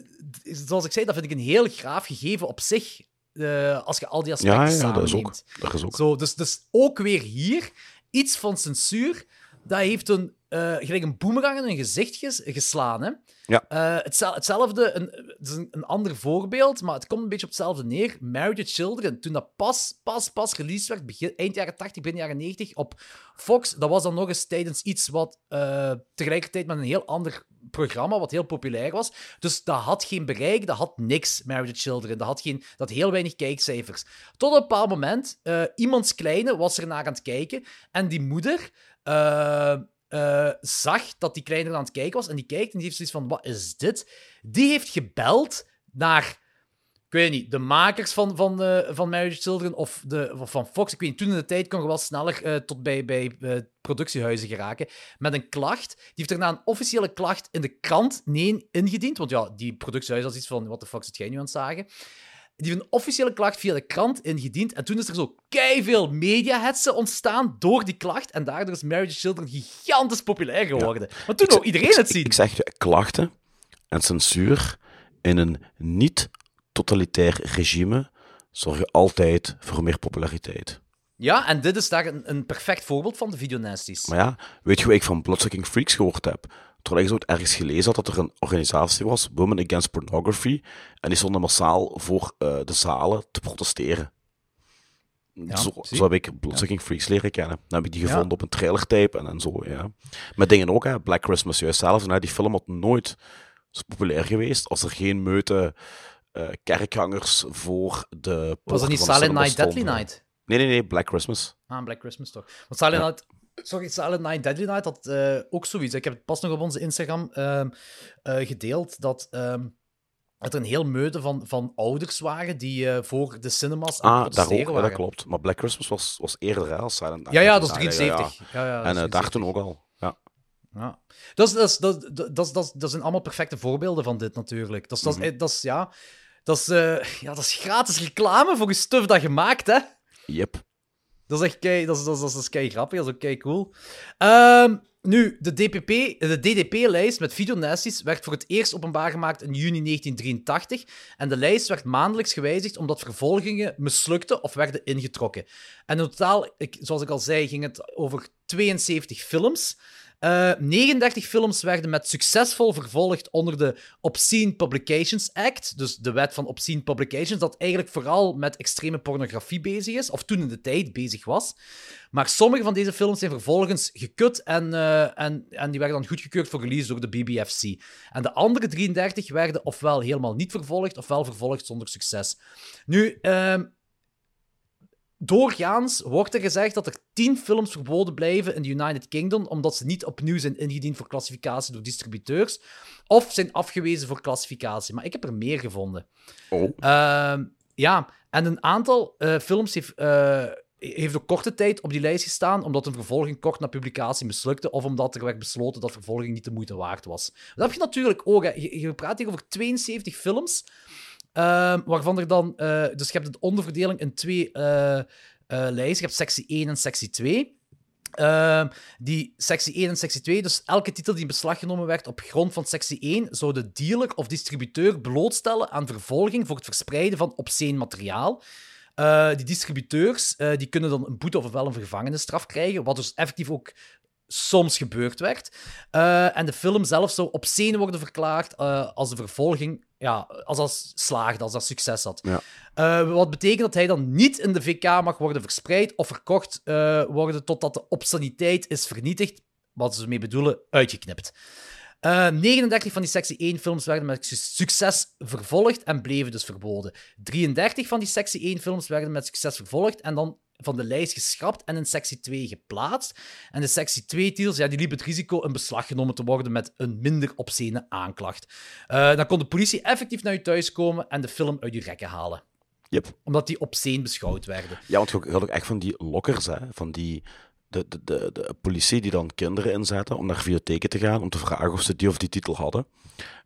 zoals ik zei, dat vind ik een heel graaf gegeven op zich. Eh, als je al die aspecten ja, ja, dat is ook. Dat is ook. Zo, dus, dus ook weer hier iets van censuur. Dat heeft een, eh, gelijk een boemerang in een gezicht ges- geslaan. Hè? Ja. Eh, hetzel- hetzelfde, een, het is een, een ander voorbeeld, maar het komt een beetje op hetzelfde neer. Married to Children, toen dat pas, pas, pas released werd, begin, eind jaren 80, begin jaren 90, op Fox, dat was dan nog eens tijdens iets wat tegelijkertijd met een heel ander programma, wat heel populair was. Dus dat had geen bereik, dat had niks, Married Children. Dat had, geen, dat heel weinig kijkcijfers. Tot een bepaald moment, eh, iemands kleine was er naar aan het kijken en die moeder... eh, eh, zag dat die kleine aan het kijken was en die kijkt en die heeft zoiets van, wat is dit? Die heeft gebeld naar, ik weet niet, de makers van, van, eh, van Marriage Children of, de, of van Fox. Ik weet niet, toen in de tijd kon je wel sneller eh, tot bij, bij eh, productiehuizen geraken met een klacht. Die heeft daarna een officiële klacht in de krant nee, ingediend, want ja, die productiehuis was iets van, wat de fuck zit jij nu aan het zagen? Die heeft een officiële klacht via de krant ingediend. En toen is er zo veel mediahetsen ontstaan door die klacht. En daardoor is Marriage Children gigantisch populair geworden. Want toen wou iedereen het zien. Ik zeg je, klachten en censuur in een niet-totalitair regime zorgen altijd voor meer populariteit. Ja, en dit is daar een, een perfect voorbeeld van, de videonasties. Maar ja, weet je hoe ik van Bloodsucking Freaks gehoord heb? Terwijl ik zo ergens gelezen had dat er een organisatie was, Women Against Pornography, en die stonden massaal voor eh, de zalen te protesteren. zo, zo heb ik Bloodsucking Freaks leren kennen. Dan heb ik die Ja. gevonden op een trailertape en, en zo, ja. Met dingen ook, hè. Black Christmas, juist zelf. En, hè, die film had nooit zo populair geweest als er geen meute eh, kerkgangers voor de... Was het niet Silent Night, Deadly stonden. Night? Nee, nee, nee, Black Christmas. Ah, Black Christmas toch. Want Silent Ja. Night... Sorry, Silent Night, Deadly Night had eh, ook zoiets. Ik heb het pas nog op onze Instagram ehm, eh, gedeeld, dat... ehm, dat er een heel meute van, van ouders waren die voor de cinemas aan Ah, het daar ook, protesteren ja, dat waren. klopt. Maar Black Christmas was, was eerder hè, als Silent Night. Ja, ja, dat is Ja, ja, ja. 73. Ja, ja, dat En daar 73. toen ook al. Ja. Ja. Dat, is, dat, is, dat, dat, dat, dat, dat zijn allemaal perfecte voorbeelden van dit, natuurlijk. Dat is, dat Mhm. dat is, ja, dat is, eh, ja, dat is gratis reclame voor je stuff dat je maakt, hè. Yep. Dat is echt kei, dat is, dat is, dat is kei grappig, dat is ook kei cool. Ehm, nu, de, DPP, de DDP-lijst met videonasties werd voor het eerst openbaar gemaakt in juni 1983. En de lijst werd maandelijks gewijzigd omdat vervolgingen mislukten of werden ingetrokken. En in totaal, ik, zoals ik al zei, ging het over 72 films. Eh, 39 films werden met succesvol vervolgd onder de Obscene Publications Act, dus de wet van Obscene Publications, dat eigenlijk vooral met extreme pornografie bezig is, of toen in de tijd bezig was. Maar sommige van deze films zijn vervolgens gekut en, eh, en, en die werden dan goedgekeurd voor release door de BBFC. En de andere 33 werden ofwel helemaal niet vervolgd, ofwel vervolgd zonder succes. Nu, ehm, doorgaans wordt er gezegd dat er 10 films verboden blijven in de United Kingdom, omdat ze niet opnieuw zijn ingediend voor klassificatie door distributeurs, of zijn afgewezen voor klassificatie. Maar ik heb er meer gevonden. Oh. Ehm, ja, en een aantal eh, films heeft, eh, heeft ook korte tijd op die lijst gestaan, omdat een vervolging kort na publicatie mislukte, of omdat er werd besloten dat vervolging niet de moeite waard was. Dat heb je natuurlijk ook. Hè. Je, je praat hier over 72 films, ehm, waarvan er dan... eh, dus je hebt de onderverdeling in twee eh, lijsten. Je hebt sectie 1 en sectie 2. Ehm, die sectie 1 en sectie 2, dus elke titel die in beslag genomen werd op grond van sectie 1, zou de dealer of distributeur blootstellen aan vervolging voor het verspreiden van obscene materiaal. Die distributeurs die kunnen dan een boete of wel een gevangenisstraf krijgen, wat dus effectief ook soms gebeurd werd. En de film zelf zou obscene worden verklaard eh, als de vervolging ja, als dat slaagde, als dat succes had. Ja. Eh, wat betekent dat hij dan niet in de VK mag worden verspreid of verkocht eh, worden totdat de obsceniteit is vernietigd, wat ze ermee bedoelen, uitgeknipt. Eh, 39 van die sectie 1 films werden met su- succes vervolgd en bleven dus verboden. 33 van die sectie 1 films werden met succes vervolgd en dan van de lijst geschrapt en in sectie 2 geplaatst. En de sectie 2-titels ja, die liepen het risico in beslag genomen te worden met een minder obscene aanklacht. Eh, dan kon de politie effectief naar je thuis komen en de film uit je rekken halen. Yep. Omdat die obscene beschouwd werden. Ja, want je had ook echt van die lokkers, hè, van die... De, de, de, de politie die dan kinderen inzetten om naar videotheken te gaan, om te vragen of ze die of die titel hadden.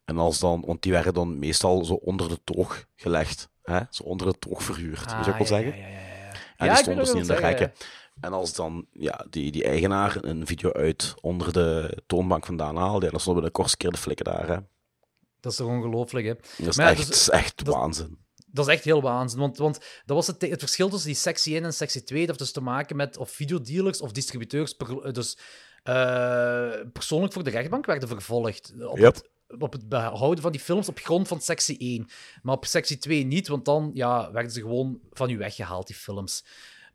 En als dan, want die werden dan meestal zo onder de toog gelegd. Hè? Zo onder de toog verhuurd, moet je ook wel zeggen? Ah, ja, ja. En Ja, die stonden dus niet in de rekken. En als dan ja, die, die eigenaar een video uit onder de toonbank vandaan haalde, dan stonden we de kortste keer de flikken daar. Hè. Dat is toch ongelooflijk, hè? Dat is Maar ja, echt, dus- echt dat- waanzin. Dat is echt heel waanzin. Want, want dat was het, het verschil tussen die sectie 1 en sectie 2. Dat heeft dus te maken met of videodealers of distributeurs per- dus, eh, persoonlijk voor de rechtbank werden vervolgd. Op, Yep. het, op het behouden van die films op grond van sectie 1. Maar op sectie 2 niet, want dan ja, werden ze gewoon van u weggehaald, die films.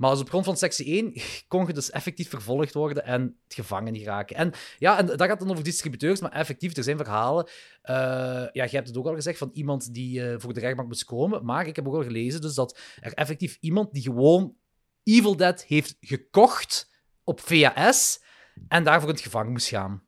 Maar als op grond van sectie 1 kon je dus effectief vervolgd worden en het gevangen geraken. En ja, en dat gaat dan over distributeurs, maar effectief, er zijn verhalen. eh, ja, je hebt het ook al gezegd van iemand die eh, voor de rechtbank moest komen. Maar ik heb ook al gelezen dus dat er effectief iemand die gewoon Evil Dead heeft gekocht op VHS en daarvoor in het gevangen moest gaan.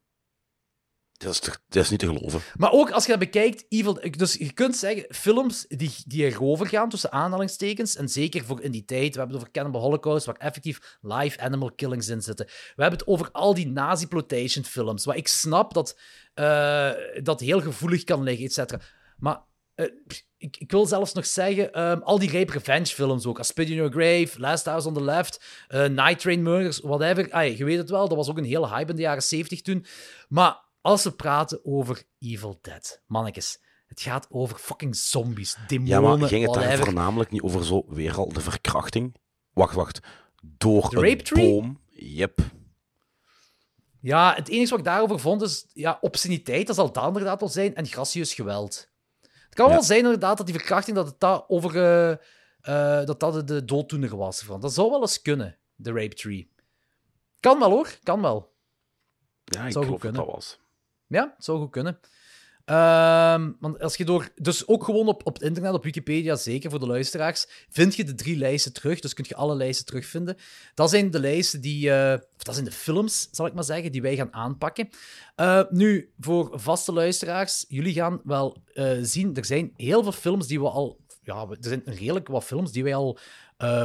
Dat is, dat is niet te geloven. Maar ook als je dat bekijkt, Evil, dus je kunt zeggen, films die, die erover gaan, tussen aanhalingstekens, en zeker voor in die tijd, we hebben het over Cannibal Holocaust, waar effectief live animal killings in zitten. We hebben het over al die nazi-ploitation films, waar ik snap dat eh, dat heel gevoelig kan liggen, et cetera. Maar eh, ik, ik wil zelfs nog zeggen, ehm, al die rape revenge films ook, A Spit in Your Grave, Last House on the Left, eh, Night Train Murders, whatever. Ai, je weet het wel, dat was ook een hele hype in de jaren 70 toen. Maar als we praten over Evil Dead, mannetjes, het gaat over fucking zombies, demonen, Ja, maar ging het daar whatever. voornamelijk niet over zo weer al de verkrachting? Wacht, wacht. Door De een tree? boom? Yep. Ja, het enige wat ik daarover vond is ja, obsceniteit, dat zal dat inderdaad wel zijn, en gracieus geweld. Het kan Ja. wel zijn inderdaad dat die verkrachting, dat het dat over... eh, eh, dat dat de dooddoener was. Van. Dat zou wel eens kunnen, de rape tree. Kan wel hoor, kan wel. Ja, ik Zou geloof dat dat was. Ja, het zou goed kunnen. Ehm, want als je door, dus ook gewoon op, op het internet, op Wikipedia, zeker voor de luisteraars, vind je de drie lijsten terug. Dus kun je alle lijsten terugvinden. Dat zijn de lijsten die, eh, of dat zijn de films, zal ik maar zeggen, die wij gaan aanpakken. Eh, nu, voor vaste luisteraars, jullie gaan wel eh, zien, er zijn heel veel films die we al, ja, er zijn redelijk wat films die wij al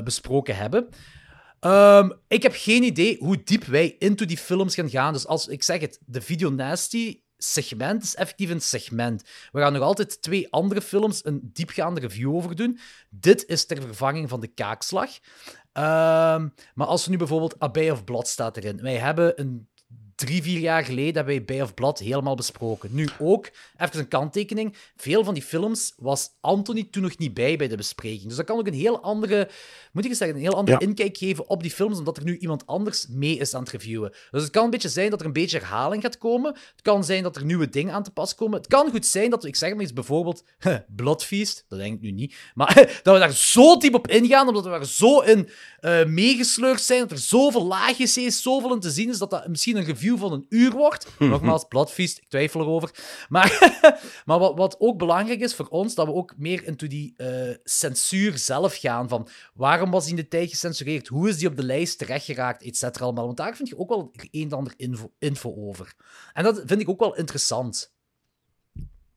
besproken hebben. Ehm, ik heb geen idee hoe diep wij into die films gaan gaan. Dus als ik zeg het, de Video Nasty segment is effectief een segment. We gaan nog altijd twee andere films een diepgaande review over doen. Dit is ter vervanging van de kaakslag. Ehm, maar als er nu bijvoorbeeld A Bay of Blood staat erin. Wij hebben een drie, vier jaar geleden hebben wij Bay of Blood helemaal besproken. Nu ook, even een kanttekening, veel van die films was Anthony toen nog niet bij bij de bespreking. Dus dat kan ook een heel andere, moet ik eens zeggen, een heel andere Ja. inkijk geven op die films, omdat er nu iemand anders mee is aan het reviewen. Dus het kan een beetje zijn dat er een beetje herhaling gaat komen. Het kan zijn dat er nieuwe dingen aan te pas komen. Het kan goed zijn dat we, ik zeg maar iets, bijvoorbeeld Bloodfeast, dat denk ik nu niet, maar dat we daar zo diep op ingaan, omdat we daar zo in eh, meegesleurd zijn, dat er zoveel laagjes is, zoveel in te zien is, dat dat misschien een review van een uur wordt. Nogmaals, Bloodfeast, ik twijfel erover. Maar, maar wat, wat ook belangrijk is voor ons, dat we ook meer into die eh, censuur zelf gaan, van waarom was die in de tijd gecensureerd, hoe is die op de lijst terechtgeraakt, et cetera allemaal. Want daar vind je ook wel een en ander info, info over. En dat vind ik ook wel interessant.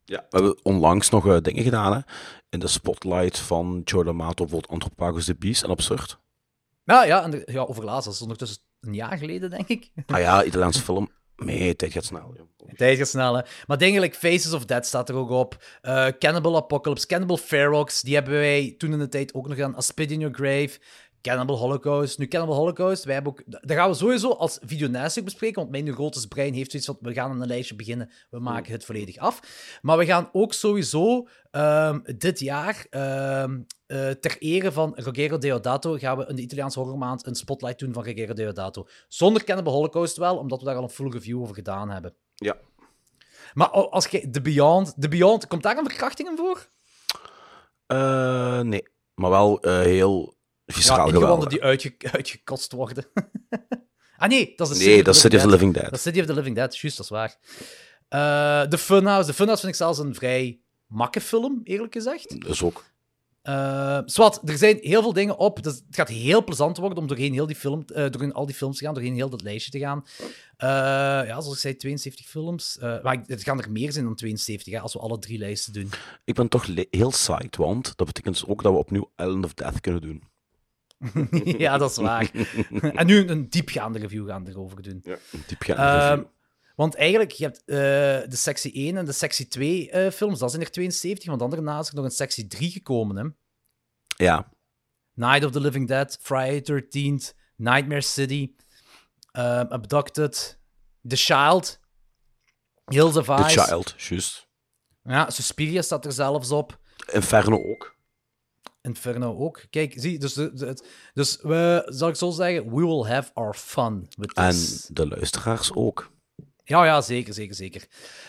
Ja. We hebben onlangs nog eh, dingen gedaan, hè. In de spotlight van Joe D'Amato, bijvoorbeeld Anthropagos the Beast en Absurd. Nou ja, en de- ja overlaatst, dat is ondertussen een jaar geleden, denk ik. Ah ja, Italiaanse film. Nee, tijd gaat snel. joh. Tijd gaat snel, hè. Maar dingen like Faces of Death staat er ook op. Eh, Cannibal Apocalypse, Cannibal Ferox, die hebben wij toen in de tijd ook nog gedaan. A Spit in Your Grave, Cannibal Holocaust. Nu, Cannibal Holocaust, wij hebben ook... Dat gaan we sowieso als videonastic bespreken, want mijn neurotisch brein heeft zoiets van, we gaan aan een lijstje beginnen, we maken het volledig af. Maar we gaan ook sowieso ehm, dit jaar, ehm, eh, ter ere van Ruggero Deodato, gaan we in de Italiaanse horrormaand een spotlight doen van Ruggero Deodato. Zonder Cannibal Holocaust wel, omdat we daar al een full review over gedaan hebben. Ja. Maar als je The Beyond, The Beyond, komt daar een verkrachting in voor? Eh, nee, maar wel eh, heel ja, ingewanden die uitge uitgekost worden. ah nee, dat is de Nee, dat is City of the Living Dead. Dat is City of the Living Dead, juist, dat is waar. Eh The Funhouse. The Funhouse vind ik zelfs een vrij makke film, eerlijk gezegd. Dus ook. Eh zwart, er zijn heel veel dingen op. Dus het gaat heel plezant worden om doorheen, heel die film, eh, doorheen al die films te gaan, doorheen heel dat lijstje te gaan. Ja, zoals ik zei, 72 films. Maar het gaan er meer zijn dan 72, hè, als we alle drie lijsten doen. Ik ben toch heel psyched, want dat betekent dus ook dat we opnieuw Island of Death kunnen doen. ja, dat is waar. en nu een diepgaande review gaan we erover doen. Ja. Een diepgaande Ehm, review. want eigenlijk, je hebt eh, de sectie 1 en de sectie 2 eh, films, dat zijn er 72, want dan daarna is er nog een sectie 3 gekomen. Hè? Ja, Night of the Living Dead, Friday 13th, Nightmare City, ehm, Abducted, The Child, Hills of The. Child, juist. Ja, Suspiria staat er zelfs op. Inferno ook. Inferno ook. Kijk, zie, dus, dus we, zal ik zo zeggen, we will have our fun with En this. de luisteraars ook. Ja, ja, zeker, zeker, zeker.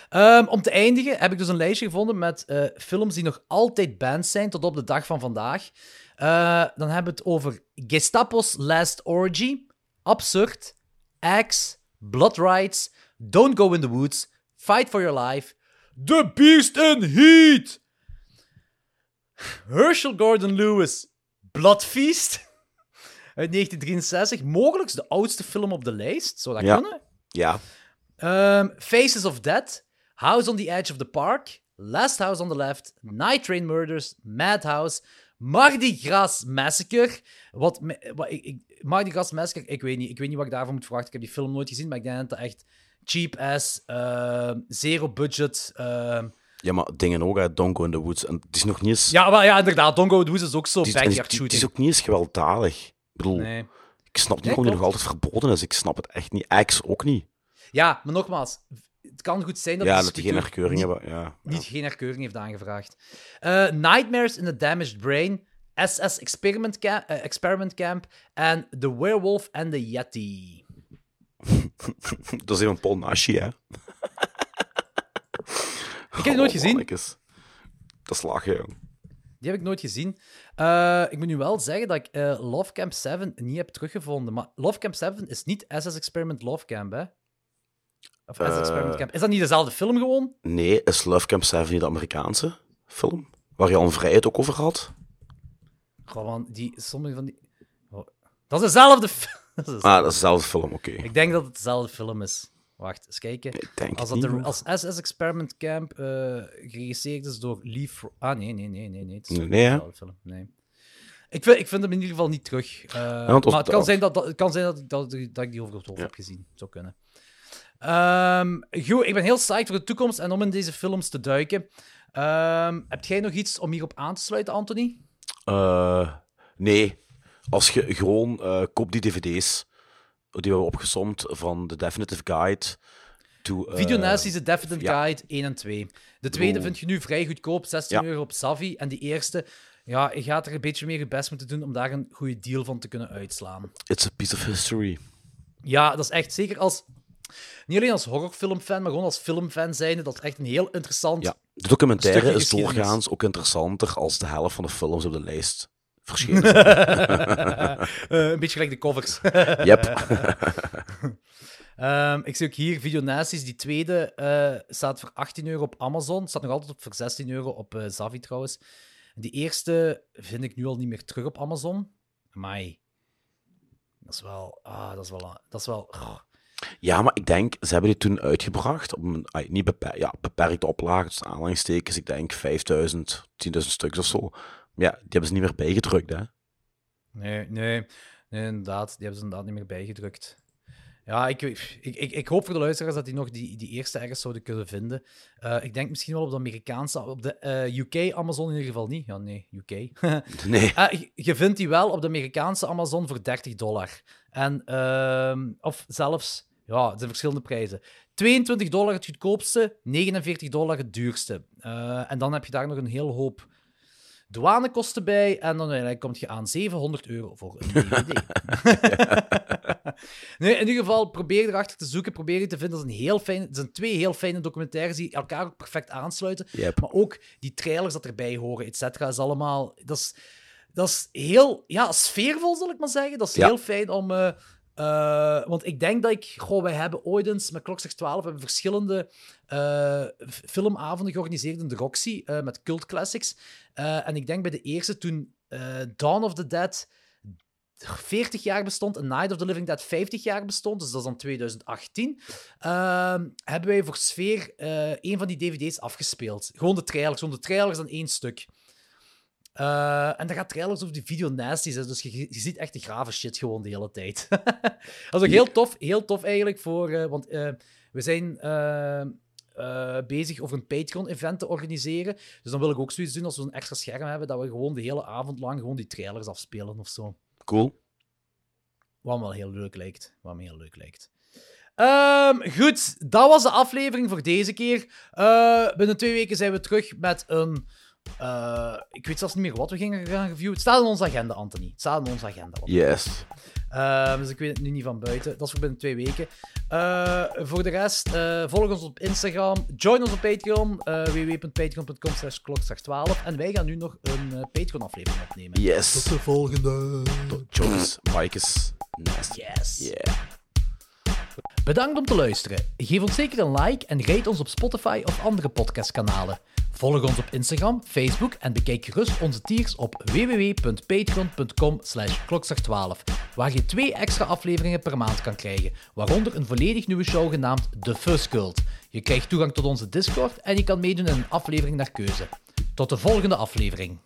Ehm, om te eindigen heb ik dus een lijstje gevonden met eh, films die nog altijd banned zijn tot op de dag van vandaag. Eh, dan hebben we het over Gestapo's Last Orgy, Absurd, Axe, Blood Rides, Don't Go in the Woods, Fight for Your Life, The Beast in Heat, Herschel Gordon Lewis, Blood Feast uit 1963, mogelijk de oudste film op de lijst. Zou dat Ja. kunnen? Ja, Ehm, Faces of Death, House on the Edge of the Park, Last House on the Left, Night Train Murders, Madhouse, Mardi Gras Massacre. Wat, wat ik, ik, Mardi Gras Massacre, ik weet niet. Ik weet niet wat ik daarvan moet verwachten. Ik heb die film nooit gezien, maar ik denk dat dat echt cheap ass, ehm, zero budget. ehm, ja, maar dingen ook uit Don't Go in the Woods. En het is nog niet eens... ja, maar ja, inderdaad. Don't Go to the Woods is ook zo het backyard het, het is shooting. ook niet eens gewelddadig. Ik bedoel, Nee. ik snap niet waarom die nog altijd verboden is. Ik snap het echt niet. Axe ook niet. Ja, maar nogmaals. Het kan goed zijn dat ja, dat die geen herkeuring niet- hebben. Ja, niet geen herkeuring heeft aangevraagd. Eh, Nightmares in the Damaged Brain, SS Experiment, Ca- eh, Experiment Camp en The Werewolf and the Yeti. dat is even Paul Nashi, hè. Ik heb die nooit gezien. Dat is lachen, jong. Die heb ik nooit gezien. Eh, ik moet nu wel zeggen dat ik eh, Love Camp 7 niet heb teruggevonden. Maar Love Camp 7 is niet SS Experiment Love Camp, hè? Of SS Eh. Experiment Camp. Is dat niet dezelfde film gewoon? Nee, is Love Camp 7 niet de Amerikaanse film? Waar je al een vrijheid ook over had? Gewoon, die, sommige van die... Oh, Dat is dezelfde film. Dat is- Ah, dat is dezelfde film, oké. Ik denk dat het dezelfde film is. Wacht, eens kijken. Als, dat hoor. als SS Experiment Camp geregisseerd is door Lee... Fro- ah, nee, nee, nee, nee. nee. Het is Nee, film. Nee. Ik vind, ik vind hem in ieder geval niet terug. Eh, maar het kan zijn, dat, dat, het kan zijn dat, ik, dat, dat ik die over het hoofd Ja. heb gezien. Zou kunnen. Ehm, goed, ik ben heel psyched voor de toekomst en om in deze films te duiken. Ehm, heb jij nog iets om hierop aan te sluiten, Anthony? Eh, nee, als je gewoon koop die dvd's die we hebben opgesomd van de Definitive Guide to... eh, Videonasties, de Definite ja. Guide 1 en 2. De tweede vind je nu vrij goedkoop, 16 Ja. euro op Savvy. En die eerste, ja, je gaat er een beetje meer je best moeten doen om daar een goede deal van te kunnen uitslaan. It's a piece of history. Ja, dat is echt zeker als. Niet alleen als horrorfilmfan, maar gewoon als filmfan zijnde, dat is echt een heel interessant. Ja, de documentaire is doorgaans ook interessanter als de helft van de films op de lijst verschenen. Eh, een beetje gelijk de covers. yep. Ehm, ik zie ook hier Videonasties. Die tweede eh, staat voor 18 euro op Amazon. Staat nog altijd op voor 16 euro op eh Zavi trouwens. En die eerste vind ik nu al niet meer terug op Amazon. Maar dat is wel. Ah, dat is wel. Dat is wel oh. Ja, maar ik denk, ze hebben die toen uitgebracht op een niet beper ja, beperkte oplage, dus aanhalingstekens, ik denk 5000, 10.000 stuks of zo. Ja, die hebben ze niet meer bijgedrukt, hè. Nee, nee, nee, inderdaad. Die hebben ze inderdaad niet meer bijgedrukt. Ja, ik, ik, ik, ik hoop voor de luisteraars dat die nog die, die eerste ergens zouden kunnen vinden. Eh, ik denk misschien wel op de Amerikaanse, op de eh, UK Amazon in ieder geval niet. Ja, nee, UK. Nee. Ah, je- vindt die wel op de Amerikaanse Amazon voor 30 dollar. En, ehm, of zelfs, ja, het zijn verschillende prijzen. 22 dollar het goedkoopste, 49 dollar het duurste. Eh, en dan heb je daar nog een hele hoop douanekosten bij. En dan uiteindelijk kom je aan 700 euro voor een DVD. nee, in ieder geval, probeer erachter te zoeken. Probeer die te vinden. Dat, is een heel fijn, dat zijn twee heel fijne documentaires die elkaar ook perfect aansluiten. Yep. Maar ook die trailers dat erbij horen, et cetera, is allemaal... Dat is, dat is heel ja, sfeervol, zal ik maar zeggen. Dat is Ja. heel fijn om... eh, eh, want ik denk dat ik... Goh, wij hebben ooit eens met Klokslag 12 hebben verschillende eh, filmavonden georganiseerd in de Roxy eh, met cult classics. En ik denk bij de eerste toen Dawn of the Dead 40 jaar bestond en Night of the Living Dead 50 jaar bestond, dus dat is dan 2018, ehm, hebben wij voor Sfeer een van die dvd's afgespeeld. Gewoon de trailers, gewoon de trailers dan één stuk. Eh, en dat gaat trailers over die video nasties, hè, dus je, je ziet echt de grave shit gewoon de hele tijd. dat is ook heel tof, heel tof eigenlijk, voor, eh, want eh, we zijn bezig over een Patreon-event te organiseren. Dus dan wil ik ook zoiets doen als we een extra scherm hebben, dat we gewoon de hele avond lang gewoon die trailers afspelen of zo. Cool. Wat me wel heel leuk lijkt. Wat me heel leuk lijkt. Ehm, goed, dat was de aflevering voor deze keer. Binnen twee weken zijn we terug met een. Eh, ik weet zelfs niet meer wat we gingen gaan reviewen. Het staat in onze agenda, Anthony. Het staat in onze agenda. Yes. Ehm, dus ik weet het nu niet van buiten. Dat is voor binnen twee weken. Eh, voor de rest, eh, volg ons op Instagram. Join ons op Patreon. eh www.patreon.com slash klokslag12. En wij gaan nu nog een eh, Patreon-aflevering opnemen. Yes. de volgende. Jokes, bikes, nasty. Yes. Yeah. Bedankt om te luisteren. Geef ons zeker een like en rate ons op Spotify of andere podcastkanalen. Volg ons op Instagram, Facebook en bekijk gerust onze tiers op www.patreon.com slash klokslag12, waar je twee extra afleveringen per maand kan krijgen, waaronder een volledig nieuwe show genaamd The Fuzz Cult. Je krijgt toegang tot onze Discord en je kan meedoen in een aflevering naar keuze. Tot de volgende aflevering.